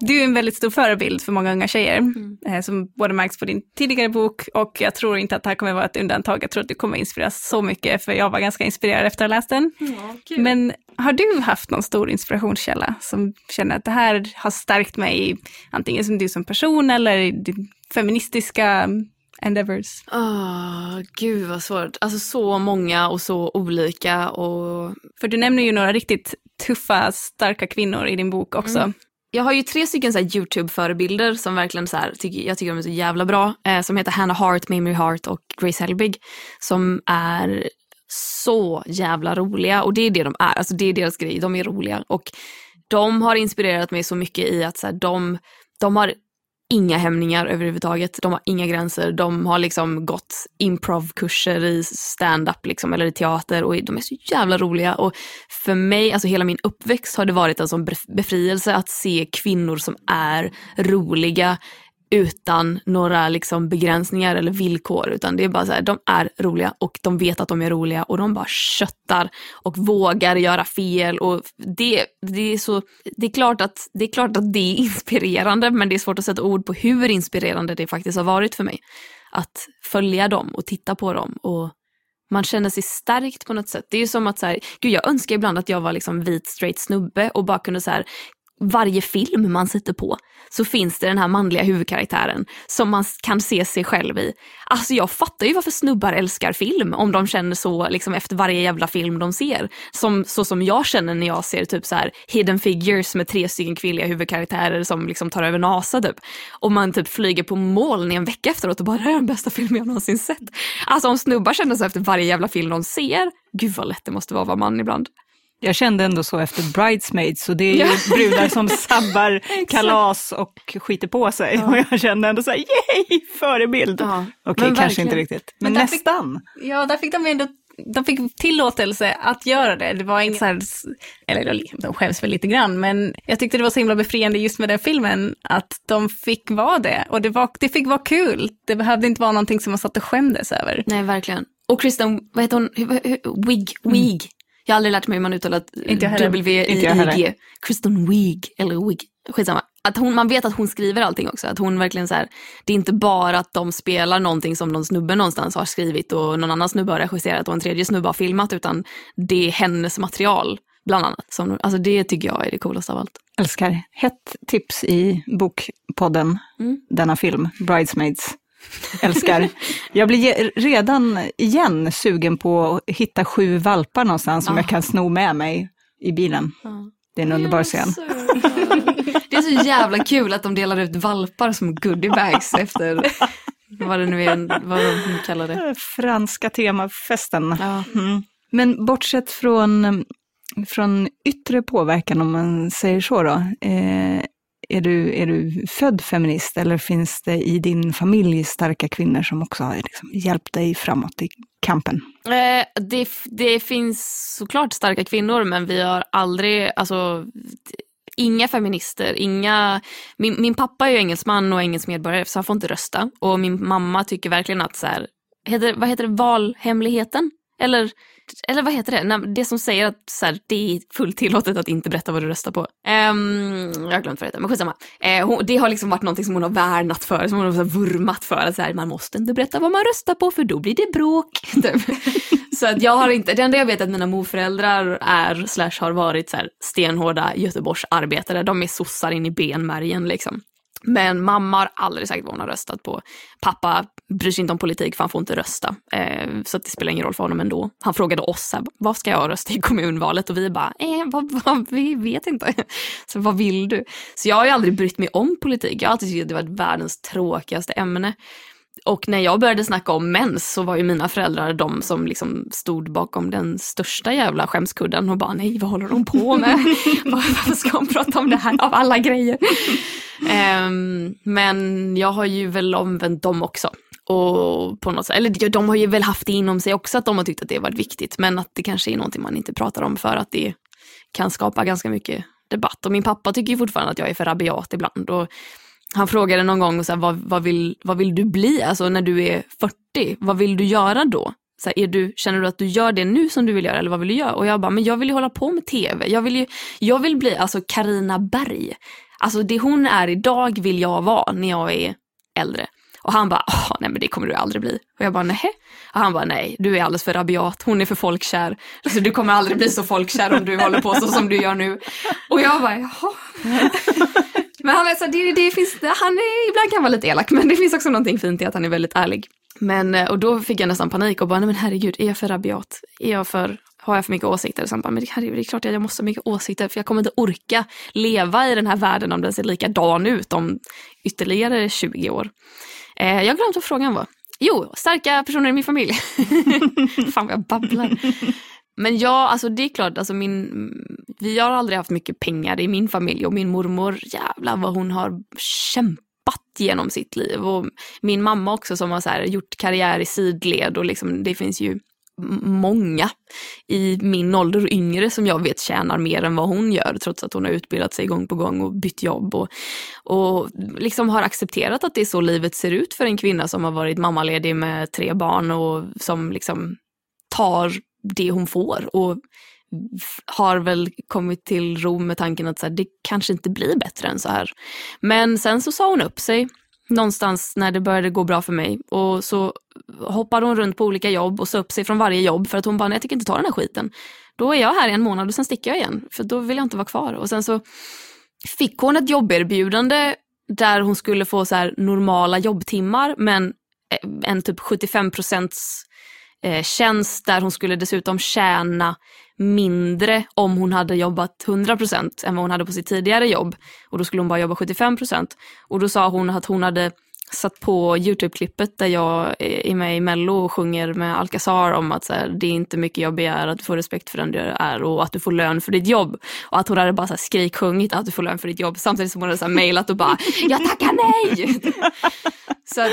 Du är en väldigt stor förebild för många unga tjejer, eh, som både märks på din tidigare bok och jag tror inte att det här kommer vara ett undantag. Jag tror att du kommer inspireras så mycket, för jag var ganska inspirerad efter att ha läst den. Men har du haft någon stor inspirationskälla som känner att det här har stärkt mig, antingen som du som person eller i din feministiska endeavors? Åh, gud vad svårt. Alltså så många och så olika och För du nämner ju några riktigt tuffa, starka kvinnor i din bok också. Jag har ju tre stycken så YouTube-förebilder som verkligen så här, tycker, jag tycker de är så jävla bra. Eh, som heter Hannah Hart, Mamie Hart och Grace Helbig. Som är så jävla roliga och det är det de är. Alltså det är deras grej, de är roliga. Och de har inspirerat mig så mycket i att så här, de, de har inga hämningar överhuvudtaget. De har inga gränser. De har liksom gått improvkurser i stand-up liksom, eller i teater och de är så jävla roliga. Och för mig, alltså hela min uppväxt har det varit en sån befrielse att se kvinnor som är roliga utan några liksom begränsningar eller villkor. Utan det är bara så här, de är roliga och de vet att de är roliga och de bara köttar och vågar göra fel. Och det, det, är så, det, är klart att, det är klart att det är inspirerande men det är svårt att sätta ord på hur inspirerande det faktiskt har varit för mig. Att följa dem och titta på dem och man känner sig stärkt på något sätt. Det är ju som att så här, gud jag önskar ibland att jag var liksom vit straight snubbe och bara kunde så här varje film man sitter på så finns det den här manliga huvudkaraktären som man kan se sig själv i. Alltså jag fattar ju varför snubbar älskar film om de känner så liksom efter varje jävla film de ser. Som, så som jag känner när jag ser typ så här hidden figures med tre stycken kvinnliga huvudkaraktärer som liksom tar över NASA typ. Och man typ flyger på moln i en vecka efteråt och bara det här är den bästa filmen jag någonsin sett. Alltså om snubbar känner så efter varje jävla film de ser, gud vad lätt det måste vara att vara man ibland. Jag kände ändå så efter Bridesmaids och det är ju brudar som sabbar kalas och skiter på sig. Och jag kände ändå så här, yay, förebild. Ja, Okej, men kanske verkligen. inte riktigt, men, Men där fick- nästan. Ja, där fick de ändå de fick tillåtelse att göra det. Det var inget så här, eller de skäms väl lite grann, men jag tyckte det var så himla befriande just med den filmen, att de fick vara det. Och det, var, det fick vara kul. Det behövde inte vara någonting som man satt och skämdes över. Nej, verkligen. Och Kristen, vad heter hon? Wig? Wig. Jag har aldrig lärt mig hur man uttalar. W-I-I-G. Kristen Wig, eller Wig. Skitsamma. Att hon, man vet att hon skriver allting också. Att hon verkligen så här, det är inte bara att de spelar någonting som någon snubbe någonstans har skrivit och någon annan snubbe har regisserat och en tredje snubbe har filmat, utan det är hennes material, bland annat. Som, alltså det tycker jag är det coolaste av allt. Älskar. Hett tips i bokpodden, Mm. denna film, Bridesmaids. Älskar. Jag blir redan igen sugen på att hitta sju valpar någonstans som Ah. jag kan sno med mig i bilen. Det är en underbar scen. Det är så jävla kul att de delar ut valpar som goodiebags efter vad det nu är, vad de kallar det. Franska temafesten. Ja. Mm. Men bortsett från, från yttre påverkan, om man säger så då, eh, är, du, är du född feminist eller finns det i din familj starka kvinnor som också har liksom hjälpt dig framåt i kampen? Eh, det, det finns såklart starka kvinnor men vi har aldrig, alltså inga feminister, inga... Min, min pappa är ju engelsman och engelsk medborgare så han får inte rösta. Och min mamma tycker verkligen att så här, heter, vad heter det, valhemligheten? Eller, eller vad heter det? Det som säger att så här, det är fullt tillåtet att inte berätta vad du röstar på. Um, jag har glömt vad det heter, men skitsamma. Uh, hon, det har liksom varit någonting som hon har värnat för, som hon har vurmat för. Att så här, man måste inte berätta vad man röstar på för då blir det bråk. Typ. Så att jag har inte, det enda jag vet är att mina morföräldrar är, slash har varit så här, stenhårda Göteborgsarbetare. De är sossar in i benmärgen liksom. Men mamma har aldrig sagt vad hon har röstat på. Pappa bryr sig inte om politik för han får inte rösta. Eh, så det spelar ingen roll för honom ändå. Han frågade oss, här, vad ska jag rösta i kommunvalet? Och vi bara, eh, vad, vad, vi vet inte. Så vad vill du? Så jag har ju aldrig brytt mig om politik. Jag har alltid tyckt att det var världens tråkigaste ämne. Och när jag började snacka om mens så var ju mina föräldrar de som liksom stod bakom den största jävla skämskudden och bara nej, vad håller de på med? Varför ska hon prata om det här av alla grejer? um, men jag har ju väl omvänt dem också. Och på något sätt, eller de har ju väl haft det inom sig också att de har tyckt att det varit viktigt, men att det kanske är någonting man inte pratar om för att det kan skapa ganska mycket debatt. Och min pappa tycker ju fortfarande att jag är för rabiat ibland. Och han frågade någon gång, så här, vad, vad, vill, vad vill du bli alltså, när du är 40? Vad vill du göra då? Så här, är du, känner du att du gör det nu som du vill göra eller vad vill du göra? Och jag bara, men jag vill ju hålla på med tv. Jag vill ju, jag vill bli alltså Karina Berg. Alltså det hon är idag vill jag vara när jag är äldre. Och han bara, nej men det kommer du aldrig bli. Och jag bara, nej. Och han bara, nej, du är alldeles för rabiat, hon är för folkkär. Alltså du kommer aldrig bli så folkkär om du håller på så som du gör nu. Och jag bara, jaha. Men han, alltså, det, det finns, han är, ibland kan vara lite elak, men det finns också någonting fint i att han är väldigt ärlig. Men, eh, och då fick jag nästan panik och bara, nej men herregud, är jag för rabiat? Är jag för, har jag för mycket åsikter? Så han bara, men herregud, det är klart att jag måste ha mycket åsikter, för jag kommer inte orka leva i den här världen om den ser likadan ut om ytterligare 20 år. Eh, jag har glömt vad frågan var. Jo, starka personer i min familj. Fan vad jag babblar. Men ja, alltså det är klart, alltså min, vi har aldrig haft mycket pengar i min familj och min mormor, jävlar vad hon har kämpat genom sitt liv. Och min mamma också som har så gjort karriär i sidled och liksom, det finns ju många i min ålder och yngre som jag vet tjänar mer än vad hon gör trots att hon har utbildat sig gång på gång och bytt jobb och, och liksom har accepterat att det är så livet ser ut för en kvinna som har varit mammaledig med tre barn och som liksom tar det hon får och har väl kommit till ro med tanken att så här, det kanske inte blir bättre än så här. Men sen så sa hon upp sig någonstans när det började gå bra för mig och så hoppade hon runt på olika jobb och sa upp sig från varje jobb för att hon bara, nej jag tycker inte ta den här skiten. Då är jag här i en månad och sen sticker jag igen för då vill jag inte vara kvar. Och sen så fick hon ett jobberbjudande där hon skulle få så här normala jobbtimmar men eh, en typ 75 procents eh, tjänst där hon skulle dessutom tjäna mindre om hon hade jobbat 100% än vad hon hade på sitt tidigare jobb. Och då skulle hon bara jobba 75%. Och då sa hon att hon hade satt på Youtube-klippet där jag är med i Mello och sjunger med Alcazar om att så här, det är inte mycket jag begär, att du får respekt för den du är och att du får lön för ditt jobb. Och att hon hade bara så här skriksjungit att du får lön för ditt jobb samtidigt som hon hade så här mejlat och bara jag tackar nej! så att,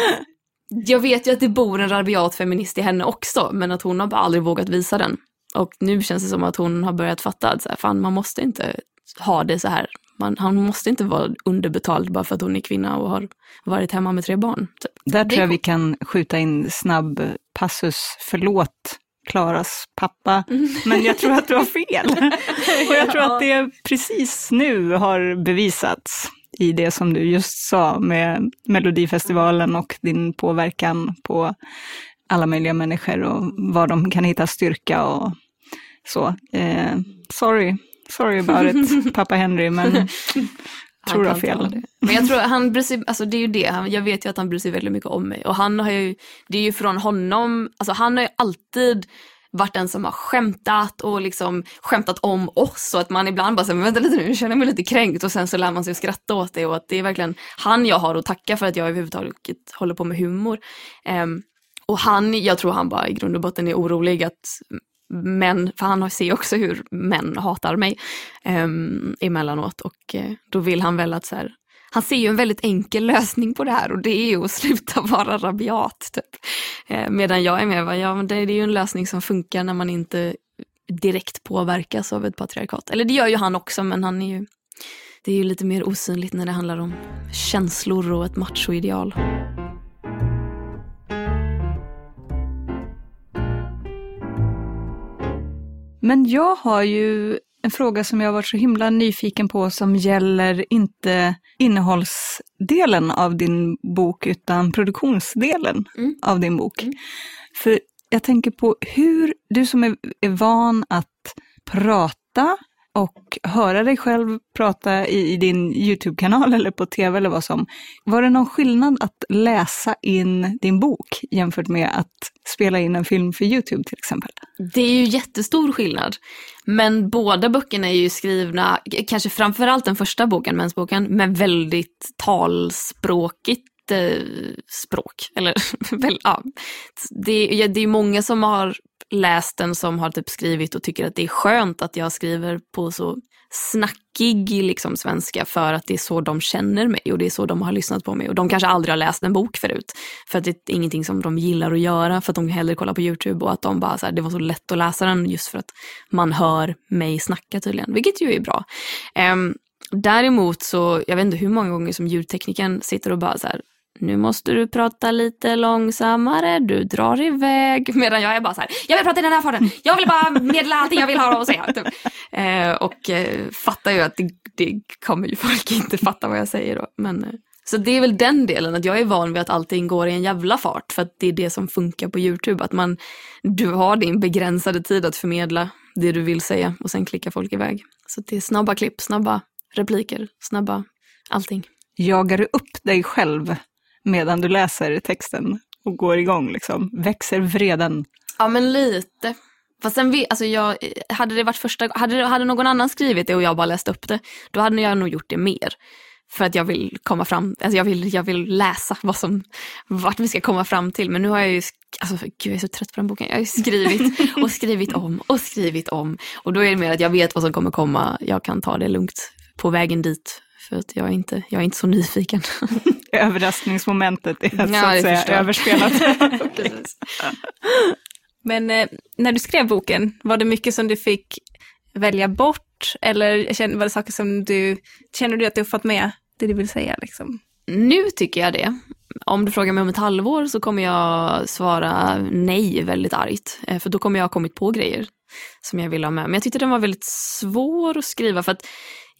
jag vet ju att det bor en rabiat feminist i henne också, men att hon har bara aldrig vågat visa den. Och nu känns det som att hon har börjat fatta att så här, fan, man måste inte ha det så här. Man, han måste inte vara underbetald bara för att hon är kvinna och har varit hemma med tre barn. Så Där tror jag vi kan skjuta in snabb passus, förlåt Klaras pappa, mm. men jag tror att du har fel. och jag tror att det precis nu har bevisats i det som du just sa med Melodifestivalen och din påverkan på alla möjliga människor och var de kan hitta styrka och så. Eh, sorry, sorry about it, pappa Henry, men tror du har fel. Men jag tror han bryr sig, alltså det är ju det, jag vet ju att han bryr sig väldigt mycket om mig och han har ju, det är ju från honom, alltså han har ju alltid varit den som har skämtat och liksom skämtat om oss och att man ibland bara säger, vänta lite nu, jag känner mig lite kränkt och sen så lär man sig att skratta åt det och att det är verkligen han jag har att tacka för att jag överhuvudtaget håller på med humor. Um, och han, jag tror han bara i grund och botten är orolig att män, för han ser också hur män hatar mig um, emellanåt och uh, då vill han väl att så här, han ser ju en väldigt enkel lösning på det här och det är ju att sluta vara rabiat. Typ. Uh, medan jag är med, ja men det, det är ju en lösning som funkar när man inte direkt påverkas av ett patriarkat. Eller det gör ju han också men han är ju, det är ju lite mer osynligt när det handlar om känslor och ett machoideal. Men jag har ju en fråga som jag har varit så himla nyfiken på som gäller inte innehållsdelen av din bok utan produktionsdelen mm. av din bok. Mm. För jag tänker på hur, du som är, är van att prata och höra dig själv prata i, i din YouTube-kanal eller på tv eller vad som. Var det någon skillnad att läsa in din bok jämfört med att spela in en film för YouTube till exempel? Det är ju jättestor skillnad. Men båda böckerna är ju skrivna, kanske framförallt den första boken, mensboken, med väldigt talspråkigt eh, språk. Eller, väl, ja. det, det är många som har läst den som har typ skrivit och tycker att det är skönt att jag skriver på så snackig liksom, svenska för att det är så de känner mig och det är så de har lyssnat på mig. Och de kanske aldrig har läst en bok förut för att det är ingenting som de gillar att göra för att de hellre kollar på YouTube och att de bara så här, det var så lätt att läsa den just för att man hör mig snacka tydligen, vilket ju är bra. Um, däremot så, jag vet inte hur många gånger som ljudtekniken sitter och bara så här, nu måste du prata lite långsammare, du drar iväg. Medan jag är bara så här, jag vill prata i den här farten, jag vill bara meddela allting jag vill ha att säga. Typ. Eh, och eh, fattar ju att det, det, kommer ju folk inte fatta vad jag säger då. Men, eh, så det är väl den delen, att jag är van vid att allting går i en jävla fart. För att det är det som funkar på YouTube. Att man, du har din begränsade tid att förmedla det du vill säga och sen klickar folk iväg. Så det är snabba klipp, snabba repliker, snabba allting. Jagar du upp dig själv medan du läser texten och går igång liksom? Växer vreden? Ja men lite. Fast sen, alltså jag, hade det varit första hade, hade någon annan skrivit det och jag bara läst upp det, då hade jag nog gjort det mer. För att jag vill komma fram, alltså jag vill, jag vill läsa vad som, vart vi ska komma fram till. Men nu har jag ju, alltså gud jag är så trött på den boken. Jag har ju skrivit och skrivit om och skrivit om. Och då är det mer att jag vet vad som kommer komma, jag kan ta det lugnt på vägen dit. För att jag är inte, jag är inte så nyfiken. Överraskningsmomentet är ja, så att säga förstår. överspelat. Men eh, när du skrev boken, var det mycket som du fick välja bort? Eller var det saker som du, känner du att du har fått med det du vill säga? Liksom? Nu tycker jag det. Om du frågar mig om ett halvår så kommer jag svara nej väldigt argt. Eh, för då kommer jag ha kommit på grejer som jag vill ha med. Men jag tyckte den var väldigt svår att skriva för att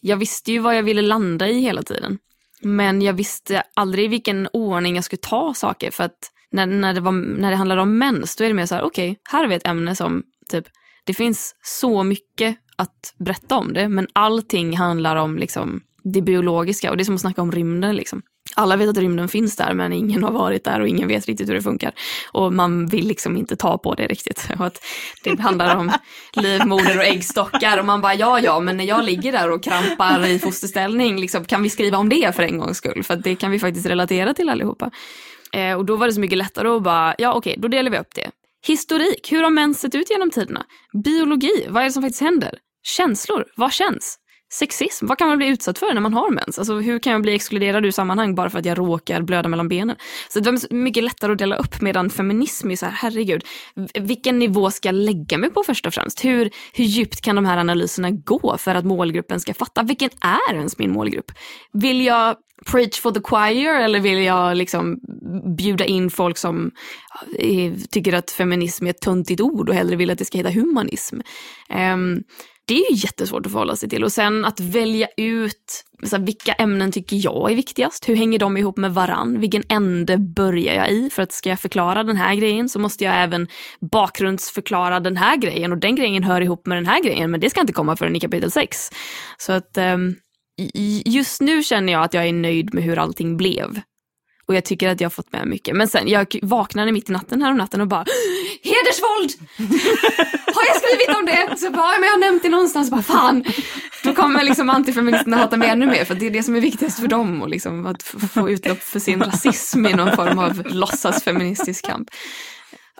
jag visste ju vad jag ville landa i hela tiden. Men jag visste aldrig i vilken ordning jag skulle ta saker för att när, när, det, var, när det handlade om mens, då är det mer så här, okej, okay, här har vi ett ämne som typ, det finns så mycket att berätta om det, men allting handlar om liksom det biologiska och det är som att snacka om rymden liksom alla vet att rymden finns där men ingen har varit där och ingen vet riktigt hur det funkar. Och man vill liksom inte ta på det riktigt. Och att det handlar om livmoder och äggstockar och man bara ja ja men när jag ligger där och krampar i fosterställning liksom, kan vi skriva om det för en gångs skull? För det kan vi faktiskt relatera till allihopa. Eh, och då var det så mycket lättare att bara ja okej då delar vi upp det. Historik, hur har män sett ut genom tiderna? Biologi, vad är det som faktiskt händer? Känslor, vad känns? Sexism, vad kan man bli utsatt för när man har mens? Alltså, hur kan jag bli exkluderad ur sammanhang bara för att jag råkar blöda mellan benen? Så det var mycket lättare att dela upp medan feminism är så här, herregud, vilken nivå ska jag lägga mig på först och främst? Hur, hur djupt kan de här analyserna gå för att målgruppen ska fatta? Vilken är ens min målgrupp? Vill jag preach for the choir eller vill jag liksom bjuda in folk som eh, tycker att feminism är ett tuntigt ord och hellre vill att det ska heta humanism? Um, det är ju jättesvårt att förhålla sig till. Och sen att välja ut så här, vilka ämnen tycker jag är viktigast? Hur hänger de ihop med varann? Vilken ände börjar jag i? För att ska jag förklara den här grejen så måste jag även bakgrundsförklara den här grejen och den grejen hör ihop med den här grejen men det ska inte komma förrän i kapitel 6. Så att um, just nu känner jag att jag är nöjd med hur allting blev. Och jag tycker att jag har fått med mycket. Men sen, jag vaknade mitt i natten här om natten och bara Hedersvåld! har jag skrivit om det? Så bara, men jag har nämnt det någonstans, bara fan. Då kommer liksom antifeministerna hata mig ännu mer för det är det som är viktigast för dem. Och liksom att få utlopp för sin rasism i någon form av låtsasfeministisk kamp.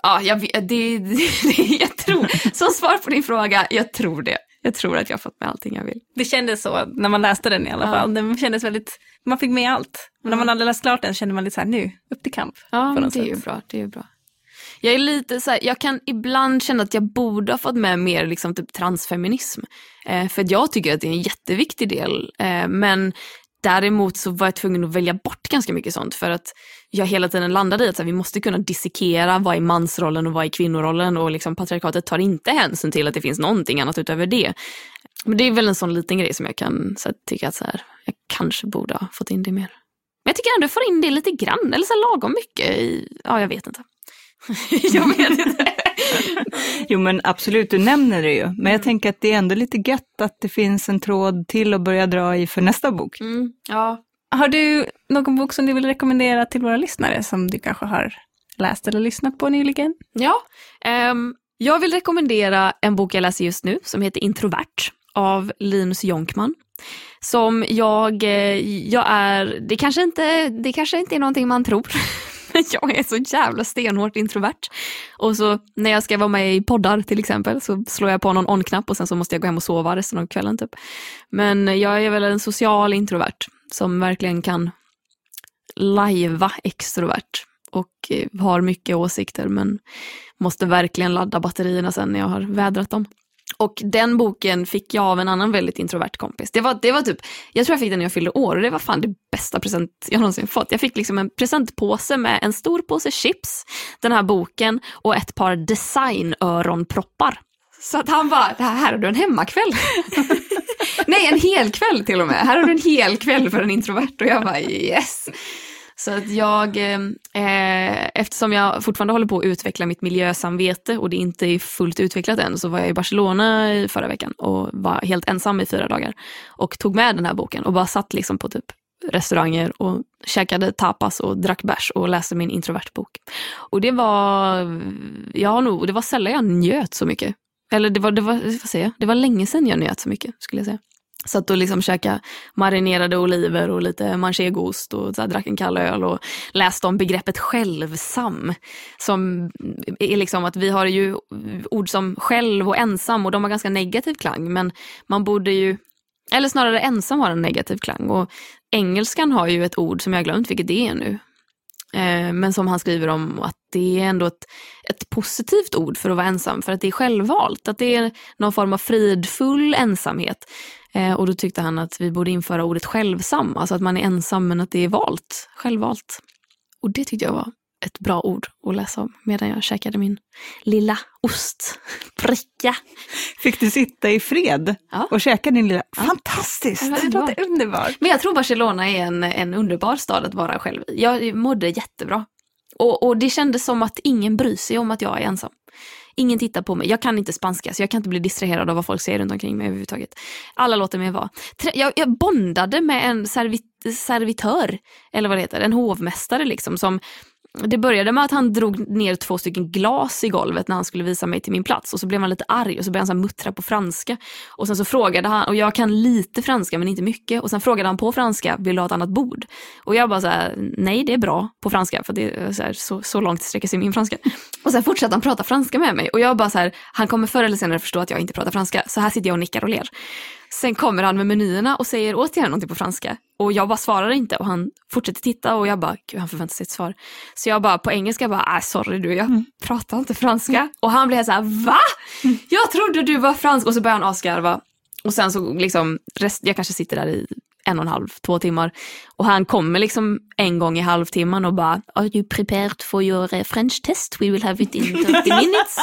Ja, jag, det, det, det, jag tror, som svar på din fråga, jag tror det. Jag tror att jag har fått med allting jag vill. Det kändes så när man läste den i alla fall. Ja. Den kändes väldigt, man fick med allt. Men när man hade läst klart den kände man lite så här, nu, upp till kamp. Ja, det sätt. är ju bra. Det är bra. Jag är lite så här, jag kan ibland känna att jag borde ha fått med mer liksom typ transfeminism. Eh, för jag tycker att det är en jätteviktig del. Eh, men Däremot så var jag tvungen att välja bort ganska mycket sånt för att jag hela tiden landade i att här, vi måste kunna dissekera vad är mansrollen och vad är kvinnorollen och liksom patriarkatet tar inte hänsyn till att det finns någonting annat utöver det. Men det är väl en sån liten grej som jag kan så här, tycka att så här, jag kanske borde ha fått in det mer. Men jag tycker ändå jag får in det lite grann, eller så här, lagom mycket i, ja jag vet inte. jag vet inte. jo men absolut, du nämner det ju. Men jag mm. tänker att det är ändå lite gött att det finns en tråd till att börja dra i för nästa bok. Mm, ja. Har du någon bok som du vill rekommendera till våra lyssnare som du kanske har läst eller lyssnat på nyligen? Ja, um, jag vill rekommendera en bok jag läser just nu som heter Introvert av Linus Jonkman. Som jag, eh, jag är, det kanske inte, det kanske inte är någonting man tror, jag är så jävla stenhårt introvert. Och så när jag ska vara med i poddar till exempel så slår jag på någon on-knapp och sen så måste jag gå hem och sova resten av kvällen typ. Men jag är väl en social introvert som verkligen kan lajva extrovert och eh, har mycket åsikter men måste verkligen ladda batterierna sen när jag har vädrat dem. Och den boken fick jag av en annan väldigt introvert kompis. Det var, det var typ, jag tror jag fick den när jag fyllde år och det var fan det bästa present jag någonsin fått. Jag fick liksom en presentpåse med en stor påse chips, den här boken och ett par designöronproppar. Så att han bara, här har du en hemmakväll. Nej, en hel kväll till och med. Här har du en hel kväll för en introvert och jag bara yes. Så att jag, ehm, eh, eftersom jag fortfarande håller på att utveckla mitt miljösamvete och det inte är fullt utvecklat än, så var jag i Barcelona i förra veckan och var helt ensam i fyra dagar. Och tog med den här boken och bara satt liksom på typ restauranger och käkade tapas och drack bärs och läste min introvertbok. Och det var, ja nog, det var sällan jag njöt så mycket. Eller det var, det var, vad säger jag? det var länge sedan jag njöt så mycket skulle jag säga. Satt och liksom käkade marinerade oliver och lite manchegoost och så här, drack en kall öl och läste om begreppet självsam. Som är liksom att vi har ju ord som själv och ensam och de har ganska negativ klang men man borde ju, eller snarare ensam har en negativ klang och engelskan har ju ett ord som jag glömt vilket det är nu. Eh, men som han skriver om att det är ändå ett, ett positivt ord för att vara ensam, för att det är självvalt, att det är någon form av fridfull ensamhet. Eh, och då tyckte han att vi borde införa ordet självsam, alltså att man är ensam men att det är valt, självvalt. Och det tyckte jag var ett bra ord att läsa om medan jag käkade min lilla ostbricka. Fick du sitta i fred ja. och käka din lilla... Ja. Fantastiskt! Det låter underbart. Men jag tror Barcelona är en, en underbar stad att vara själv i. Jag mådde jättebra. Och, och det kändes som att ingen bryr sig om att jag är ensam. Ingen tittar på mig. Jag kan inte spanska så jag kan inte bli distraherad av vad folk säger runt omkring mig överhuvudtaget. Alla låter mig vara. Jag, jag bondade med en servit, servitör, eller vad det heter, en hovmästare liksom som det började med att han drog ner två stycken glas i golvet när han skulle visa mig till min plats och så blev han lite arg och så började han så muttra på franska. Och sen så frågade han, och jag kan lite franska men inte mycket, och sen frågade han på franska, vill du ha ett annat bord? Och jag bara så här, nej det är bra på franska för det är så, här, så, så långt sträcker sig min franska. Och sen fortsatte han prata franska med mig och jag bara så här, han kommer förr eller senare förstå att jag inte pratar franska, så här sitter jag och nickar och ler. Sen kommer han med menyerna och säger återigen någonting på franska. Och jag bara svarar inte och han fortsätter titta och jag bara, gud han förväntar sig ett svar. Så jag bara på engelska bara, ah, sorry du, jag mm. pratar inte franska. Mm. Och han blev så här, va? Mm. Jag trodde du var fransk. Och så började han asgarva. Och sen så liksom, rest, jag kanske sitter där i en och en halv, två timmar. Och han kommer liksom en gång i halvtimman och bara Are you prepared for your uh, French test? We will have it in 30 minutes.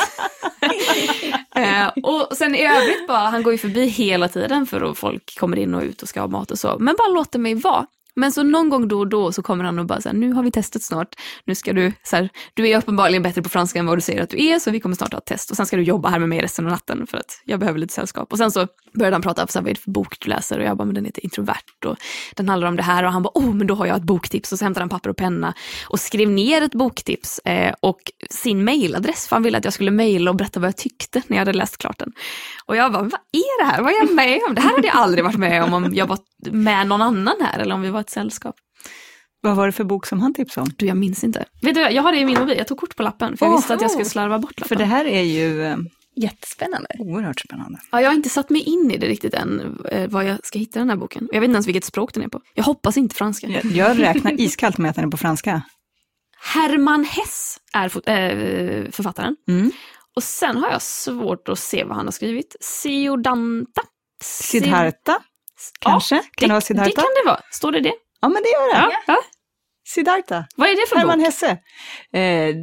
uh, och sen i övrigt bara, han går ju förbi hela tiden för att folk kommer in och ut och ska ha mat och så. Men bara låter mig vara. Men så någon gång då och då så kommer han och bara så här, nu har vi testet snart, nu ska du, så här, du är uppenbarligen bättre på franska än vad du säger att du är, så vi kommer snart ha ett test och sen ska du jobba här med mig resten av natten för att jag behöver lite sällskap. Och sen så började han prata, så här, vad är det för bok du läser? Och jag bara, men den heter Introvert och den handlar om det här och han bara, oh men då har jag ett boktips och så hämtade han papper och penna och skrev ner ett boktips eh, och sin mailadress för han ville att jag skulle mejla och berätta vad jag tyckte när jag hade läst klart den. Och jag bara, vad är det här? Vad är jag med om? Det här hade jag aldrig varit med om om jag var med någon annan här eller om vi var ett sällskap. Vad var det för bok som han tipsade om? Du, jag minns inte. Vet du, jag har det i min mobil. Jag tog kort på lappen för jag visste att jag skulle slarva bort lappen. För det här är ju eh, Jättespännande. oerhört spännande. Ja, jag har inte satt mig in i det riktigt än, eh, vad jag ska hitta den här boken. Jag vet inte ens vilket språk den är på. Jag hoppas inte franska. Jag, jag räknar iskallt med att den är på franska. Herman Hess är äh, författaren. Mm. Och sen har jag svårt att se vad han har skrivit. Siodanta? Kanske? kan det vara Det Siddhartha? kan det vara. Står det det? Ja, men det gör det. Ja. ja. Siddhartha. Vad är det för Hermann bok? Hesse. Eh,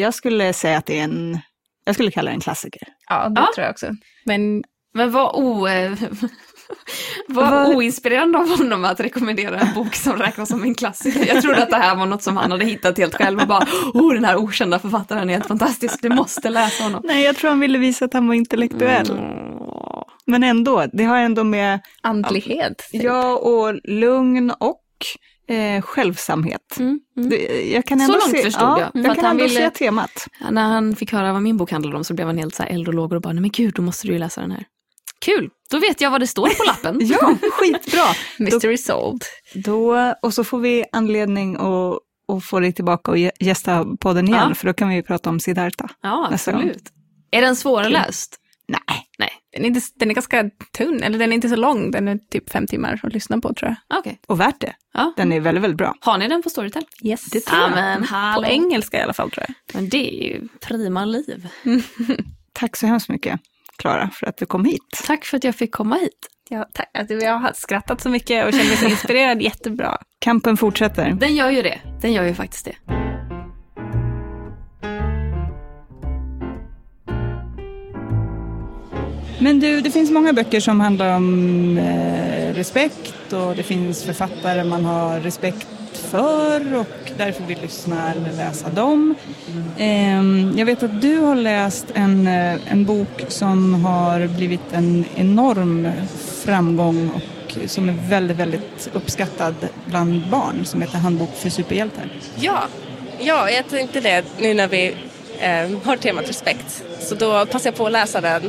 jag skulle säga att det är en, jag skulle kalla det en klassiker. Ja, det Ja. tror jag också. Men Men vad o... vad oinspirerande av honom att rekommendera en bok som räknas som en klassiker. Jag trodde att det här var något som han hade hittat helt själv och bara, oh den här okända författaren är helt fantastisk, du måste läsa honom. Nej, jag tror han ville visa att han var intellektuell. Åh. Men ändå, det har ändå med andlighet. typ. ja och lugn och eh, självsamhet. Mm, mm. Det, jag kan Så ändå långt se, förstod ja, jag. För Jag kan han ändå ville- se temat. Ja, När han fick höra vad min bok handlade om så blev han helt så här eld och lågor och bara, nej men gud, då måste du ju läsa den här. Kul, då vet jag vad det står på lappen. Ja, skitbra. Mystery solved. Då, och så får vi anledning att, att få dig tillbaka och gä- gästa podden igen, Ja. för då kan vi ju prata om Siddhartha. Ja, Nästa gång. absolut. Är den svårläst? Nej, Nej. Den är, inte, den är ganska tunn, eller den är inte så lång. Den är typ fem timmar att lyssna på tror jag. Okej. och värt det. Ja. Den är väldigt, väldigt bra. Har ni den på Storytel? Yes. Det tror Ja, jag. men hallå. På engelska i alla fall tror jag. Men det är ju prima liv. Tack så hemskt mycket, Klara, för att du kom hit. Tack för att jag fick komma hit. Ja, tack. Alltså, jag har skrattat så mycket och känner mig så inspirerad. Jättebra. Kampen fortsätter. Den gör ju det. Den gör ju faktiskt det. Men du, det finns många böcker som handlar om eh, respekt och det finns författare man har respekt för och därför vill lyssna eller läsa dem. Eh, jag vet att du har läst en, eh, en bok som har blivit en enorm framgång och som är väldigt, väldigt uppskattad bland barn som heter Handbok för superhjältar. Ja, ja jag tänkte det nu när vi eh, har temat respekt. Så då passar jag på att läsa den.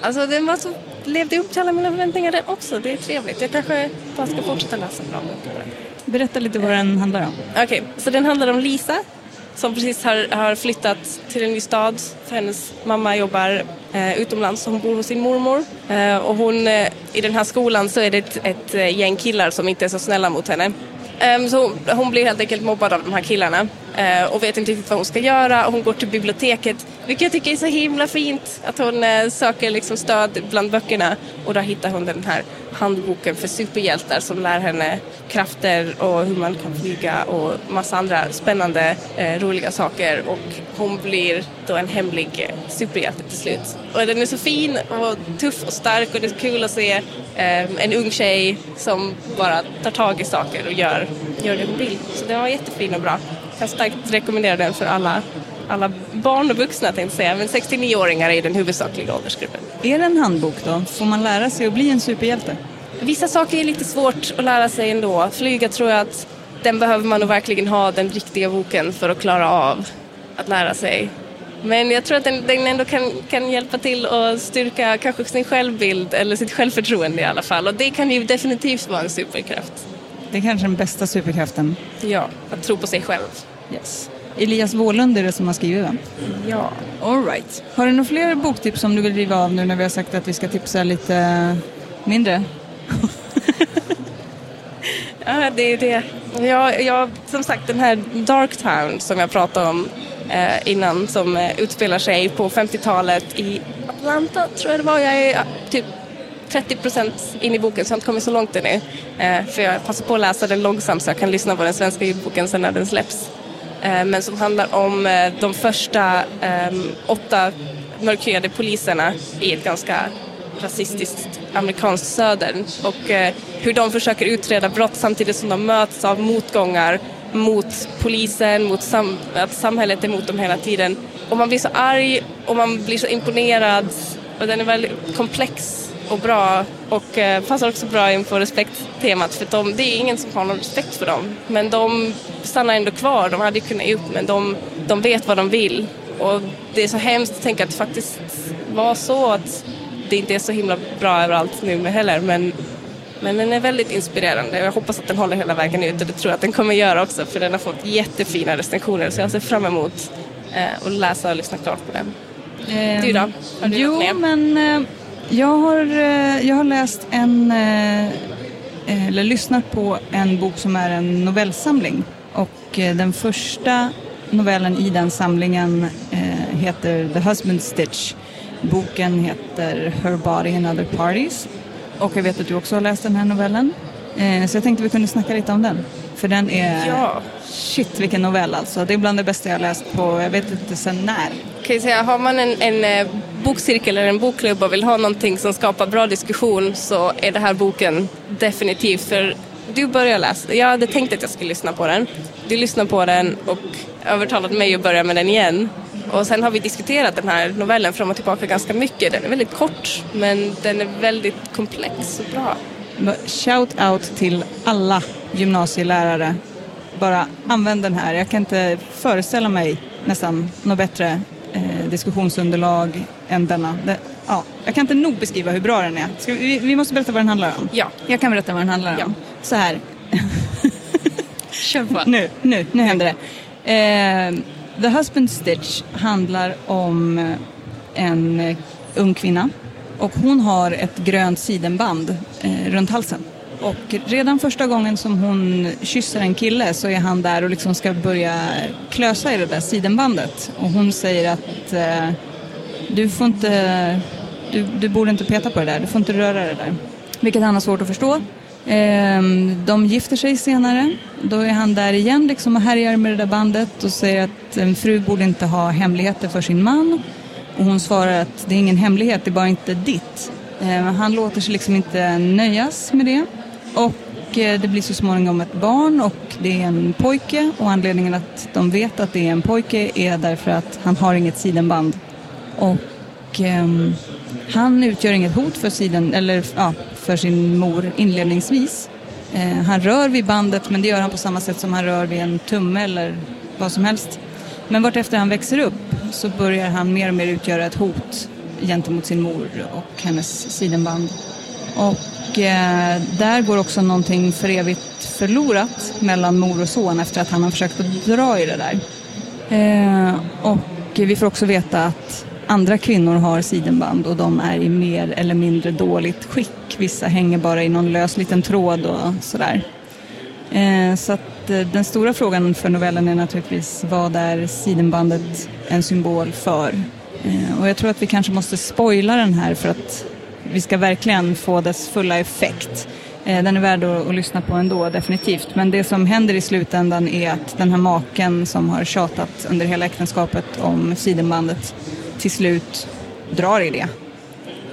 Alltså den var så, levde upp till alla mina förväntningar den också. Det är trevligt. Jag kanske bara ska fortsätta läsa bra böcker. Berätta lite vad den handlar om. Okej, så den handlar om Lisa som precis har, har flyttat till en ny stad. För hennes mamma jobbar eh, utomlands så hon bor hos sin mormor. Eh, och hon, eh, i den här skolan så är det ett, ett eh, gäng killar som inte är så snälla mot henne. Ehm, så hon, hon blir helt enkelt mobbad av de här killarna Eh, och vet inte riktigt vad hon ska göra. Hon går till biblioteket, vilket jag tycker är så himla fint. Att hon eh, söker liksom stöd bland böckerna och då hittar hon den här handboken för superhjältar som lär henne krafter och hur man kan flyga och massa andra spännande, eh, roliga saker. Och hon blir då en hemlig eh, superhjälte till slut. Och den är så fin och tuff och stark och det är kul att se eh, en ung tjej som bara tar tag i saker och gör, gör det hon vill. Så den var jättefin och bra. Jag kan starkt rekommendera den för alla, alla barn och vuxna tänkte jag säga, men 69-åringar är den huvudsakliga åldersgruppen. Är det en handbok då? Får man lära sig att bli en superhjälte? Vissa saker är lite svårt att lära sig ändå. Flyga tror jag att den behöver man nog verkligen ha den riktiga boken för att klara av att lära sig. Men jag tror att den, den ändå kan, kan hjälpa till att styrka kanske sin självbild eller sitt självförtroende i alla fall. Och det kan ju definitivt vara en superkraft. Det är kanske den bästa superkraften. Ja, att tro på sig själv. Yes. Elias Wåhlund är det som har skrivit den. Ja. All right. Har du några fler boktips som du vill riva av nu när vi har sagt att vi ska tipsa lite mindre? Ja, det är det. Jag, jag, som sagt, den här Dark Town som jag pratade om eh, innan som eh, utspelar sig på 50-talet i Atlanta, tror jag det var. Jag är ja, typ 30 procent in i boken så jag har inte kommit så långt ännu. Eh, för jag passar på att läsa den långsamt så jag kan lyssna på den svenska ljudboken sen när den släpps. Eh, men som handlar om eh, de första eh, åtta mörkhyade poliserna i ett ganska rasistiskt amerikanskt södern och eh, hur de försöker utreda brott samtidigt som de möts av motgångar mot polisen, mot sam att samhället är emot dem hela tiden. Och man blir så arg och man blir så imponerad. Och den är väldigt komplex och bra och eh, passar också bra in på respekttemat för de, det är ingen som har någon respekt för dem. Men de stannar ändå kvar, de hade ju kunnat ge upp men de, de vet vad de vill. Och det är så hemskt att tänka att det faktiskt var så att det inte är så himla bra överallt nu heller men, men den är väldigt inspirerande jag hoppas att den håller hela vägen ut och det tror jag att den kommer göra också för den har fått jättefina recensioner så jag ser fram emot eh, att läsa och lyssna klart på den. Eh, du då? Har du jo, men eh, jag, har, eh, jag har läst en, eh, eller lyssnat på en bok som är en novellsamling. Och eh, den första novellen i den samlingen eh, heter The Husband Stitch. Boken heter Her Body and Other Parties. Och jag vet att du också har läst den här novellen. Eh, så jag tänkte vi kunde snacka lite om den. För den är... Ja. Shit vilken novell alltså. Det är bland det bästa jag har läst på, jag vet inte sen när kan ju säga, har man en, en eh, bokcirkel eller en bokklubb och vill ha någonting som skapar bra diskussion så är det här boken definitivt. För du börjar läsa, jag hade tänkt att jag skulle lyssna på den. Du lyssnar på den och övertalat mig att börja med den igen. Och sen har vi diskuterat den här novellen fram och tillbaka ganska mycket. Den är väldigt kort men den är väldigt komplex och bra. Shout out till alla gymnasielärare. Bara använd den här. Jag kan inte föreställa mig nästan något bättre diskussionsunderlag än denna. Det, ja, jag kan inte nog beskriva hur bra den är. Ska vi, vi måste berätta vad den handlar om. Ja. Jag kan berätta vad den handlar om. Ja. Så här. Kör på. Nu, nu, nu händer det. Eh, The Husband Stitch handlar om eh, en eh, ung kvinna och hon har ett grönt sidenband eh, runt halsen. Och redan första gången som hon kysser en kille så är han där och liksom ska börja klösa i det där sidenbandet. Och hon säger att eh, du får inte, du, du borde inte peta på det där, du får inte röra det där. Vilket han har svårt att förstå. Ehm, de gifter sig senare. Då är han där igen liksom och härjar med det där bandet och säger att en fru borde inte ha hemligheter för sin man. Och hon svarar att det är ingen hemlighet, det är bara inte ditt. Ehm, han låter sig liksom inte nöjas med det. Och eh, det blir så småningom ett barn och det är en pojke och anledningen att de vet att det är en pojke är därför att han har inget sidenband. Och ehm, han utgör inget hot för, siden, eller, ja, för sin mor inledningsvis. Eh, han rör vid bandet men det gör han på samma sätt som han rör vid en tumme eller vad som helst. Men vartefter han växer upp så börjar han mer och mer utgöra ett hot gentemot sin mor och hennes sidenband. Och eh, där går också någonting för evigt förlorat mellan mor och son efter att han har försökt att dra i det där. Eh, och vi får också veta att andra kvinnor har sidenband och de är i mer eller mindre dåligt skick. Vissa hänger bara i någon lös liten tråd och sådär. Eh, så att eh, den stora frågan för novellen är naturligtvis vad är sidenbandet en symbol för? Eh, och jag tror att vi kanske måste spoila den här för att vi ska verkligen få dess fulla effekt. Eh, den är värd att, att lyssna på ändå, definitivt. Men det som händer i slutändan är att den här maken som har tjatat under hela äktenskapet om sidenbandet till slut drar i det.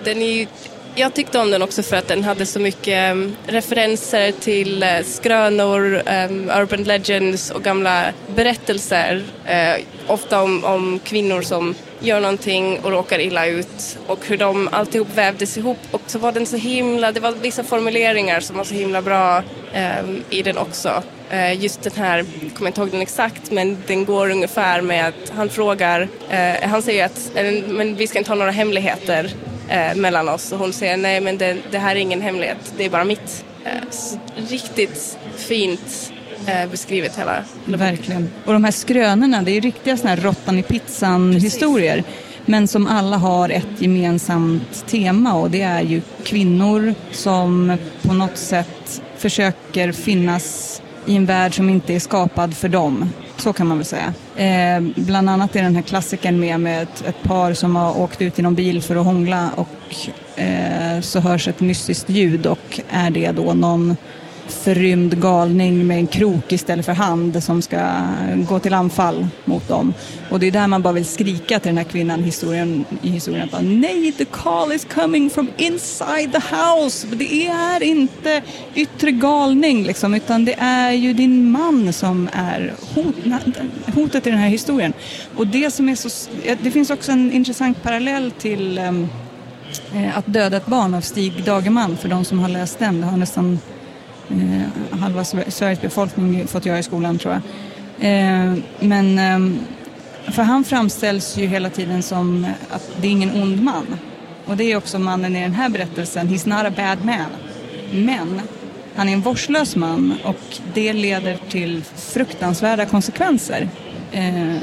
Den är ju, jag tyckte om den också för att den hade så mycket um, referenser till uh, skrönor, um, urban legends och gamla berättelser. Uh, ofta om, om kvinnor som gör någonting och råkar illa ut och hur de alltihop vävdes ihop. Och så var den så himla, det var vissa formuleringar som var så himla bra um, i den också. Uh, just den här, jag kommer inte ihåg den exakt, men den går ungefär med att han frågar, uh, han säger att men vi ska inte ha några hemligheter eh, mellan oss och hon säger nej men det, det här är ingen hemlighet, det är bara mitt. Eh, riktigt fint eh, beskrivet hela. Verkligen. Och de här skrönorna, det är ju riktiga såna här råttan i pizzan historier. Men som alla har ett gemensamt tema och det är ju kvinnor som på något sätt försöker finnas i en värld som inte är skapad för dem. Så kan man väl säga. Eh, bland annat är den här klassikern med, med ett, ett par som har åkt ut i någon bil för att hångla och eh, så hörs ett mystiskt ljud och är det då någon förrymd galning med en krok istället för hand som ska gå till anfall mot dem. Och det är där man bara vill skrika till den här kvinnan historien, i historien att bara, nej, the call is coming from inside the house. Det är inte yttre galning liksom, utan det är ju din man som är hot, hotet i den här historien. Och det som är så, det finns också en intressant parallell till um, att döda ett barn av Stig Dagerman för de som har läst den. Det har nästan eh, halva Sveriges befolkning fått göra i skolan tror jag. Eh, men eh, för han framställs ju hela tiden som att det är ingen ond man. Och det är också mannen i den här berättelsen, he's not a bad man. Men han är en vårdslös man och det leder till fruktansvärda konsekvenser. Eh,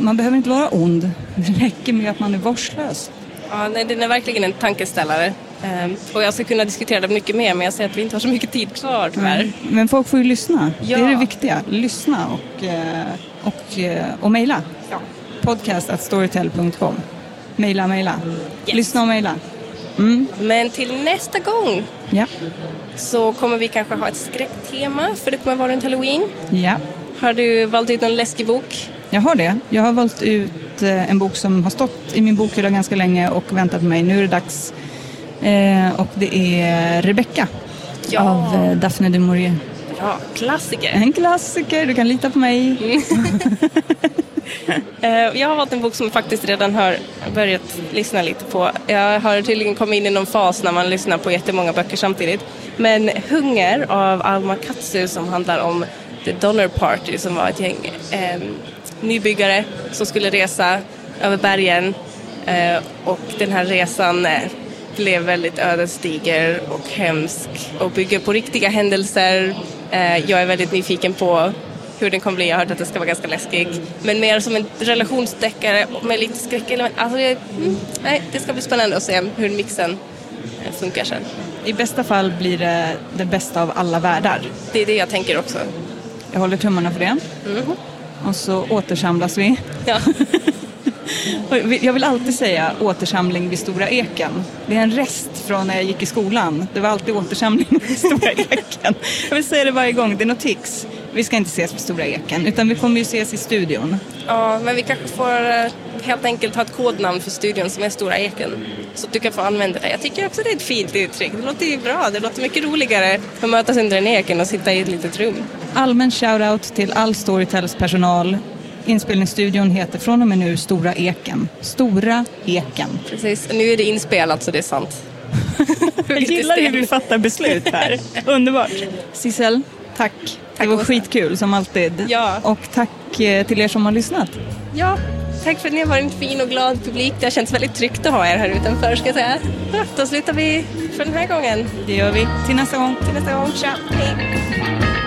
man behöver inte vara ond, det räcker med att man är vårdslös. Ja, nej, den är verkligen en tankeställare. Um, och jag ska kunna diskutera det mycket mer men jag ser att vi inte har så mycket tid kvar tyvärr. Mm. Men folk får ju lyssna. Ja. Det är det viktiga. Lyssna och, eh, och, eh, och mejla. Ja. Podcast.storytel.com Mejla, mejla. Yes. Lyssna och mejla. Mm. Men till nästa gång ja. så kommer vi kanske ha ett skräcktema för det kommer vara runt halloween. Ja. Har du valt ut någon läskig bok? Jag har det. Jag har valt ut en bok som har stått i min bokhylla ganska länge och väntat på mig. Nu är det dags. Eh, och det är Rebecca ja. av eh, Daphne du Maurier. Ja, klassiker. En klassiker, du kan lita på mig. Eh, jag har valt en bok som jag faktiskt redan har börjat lyssna lite på. Jag har tydligen kommit in i någon fas när man lyssnar på jättemånga böcker samtidigt. Men Hunger av Alma Katsu som handlar om The Donner Party som var ett gäng eh, nybyggare som skulle resa över bergen eh, och den här resan eh, blev väldigt ödesdiger och hemsk och bygger på riktiga händelser. Eh, jag är väldigt nyfiken på hur den kommer bli. Jag har hört att den ska vara ganska läskig. Men mer som en relationsdeckare med lite skräckelement. Alltså, mm, nej, det ska bli spännande att se hur mixen funkar sen. I bästa fall blir det det bästa av alla världar. Det är det jag tänker också. Jag håller tummarna för det. Mm. Och så återsamlas vi. Ja. jag vill alltid säga återsamling vid Stora Eken. Det är en rest från när jag gick i skolan. Det var alltid återsamling vid Stora Eken. Jag vill säga det varje gång, det är något tics. Vi ska inte ses vid Stora Eken, utan vi kommer ju ses i studion. Ja, men vi kanske får eh, helt enkelt ha ett kodnamn för studion som är Stora Eken. Så att du kan få använda det. Jag tycker också det är ett fint uttryck. Det låter ju bra. Det låter mycket roligare att mötas under en eken och sitta i ett litet rum. Allmän shoutout till all Storytels personal. Inspelningsstudion heter från och med nu Stora Eken. Stora Eken. Precis, nu är det inspelat så det är sant. Jag gillar hur vi fattar beslut här. Underbart. Sissel, tack. tack. Det var skitkul som alltid. Ja. Och tack eh, till er som har lyssnat. Ja, tack för att ni har varit en fin och glad publik. Det har känts väldigt tryggt att ha er här utanför ska jag säga. Då slutar vi för den här gången. Det gör vi. Till nästa gång. Till nästa gång. Tja. Hej.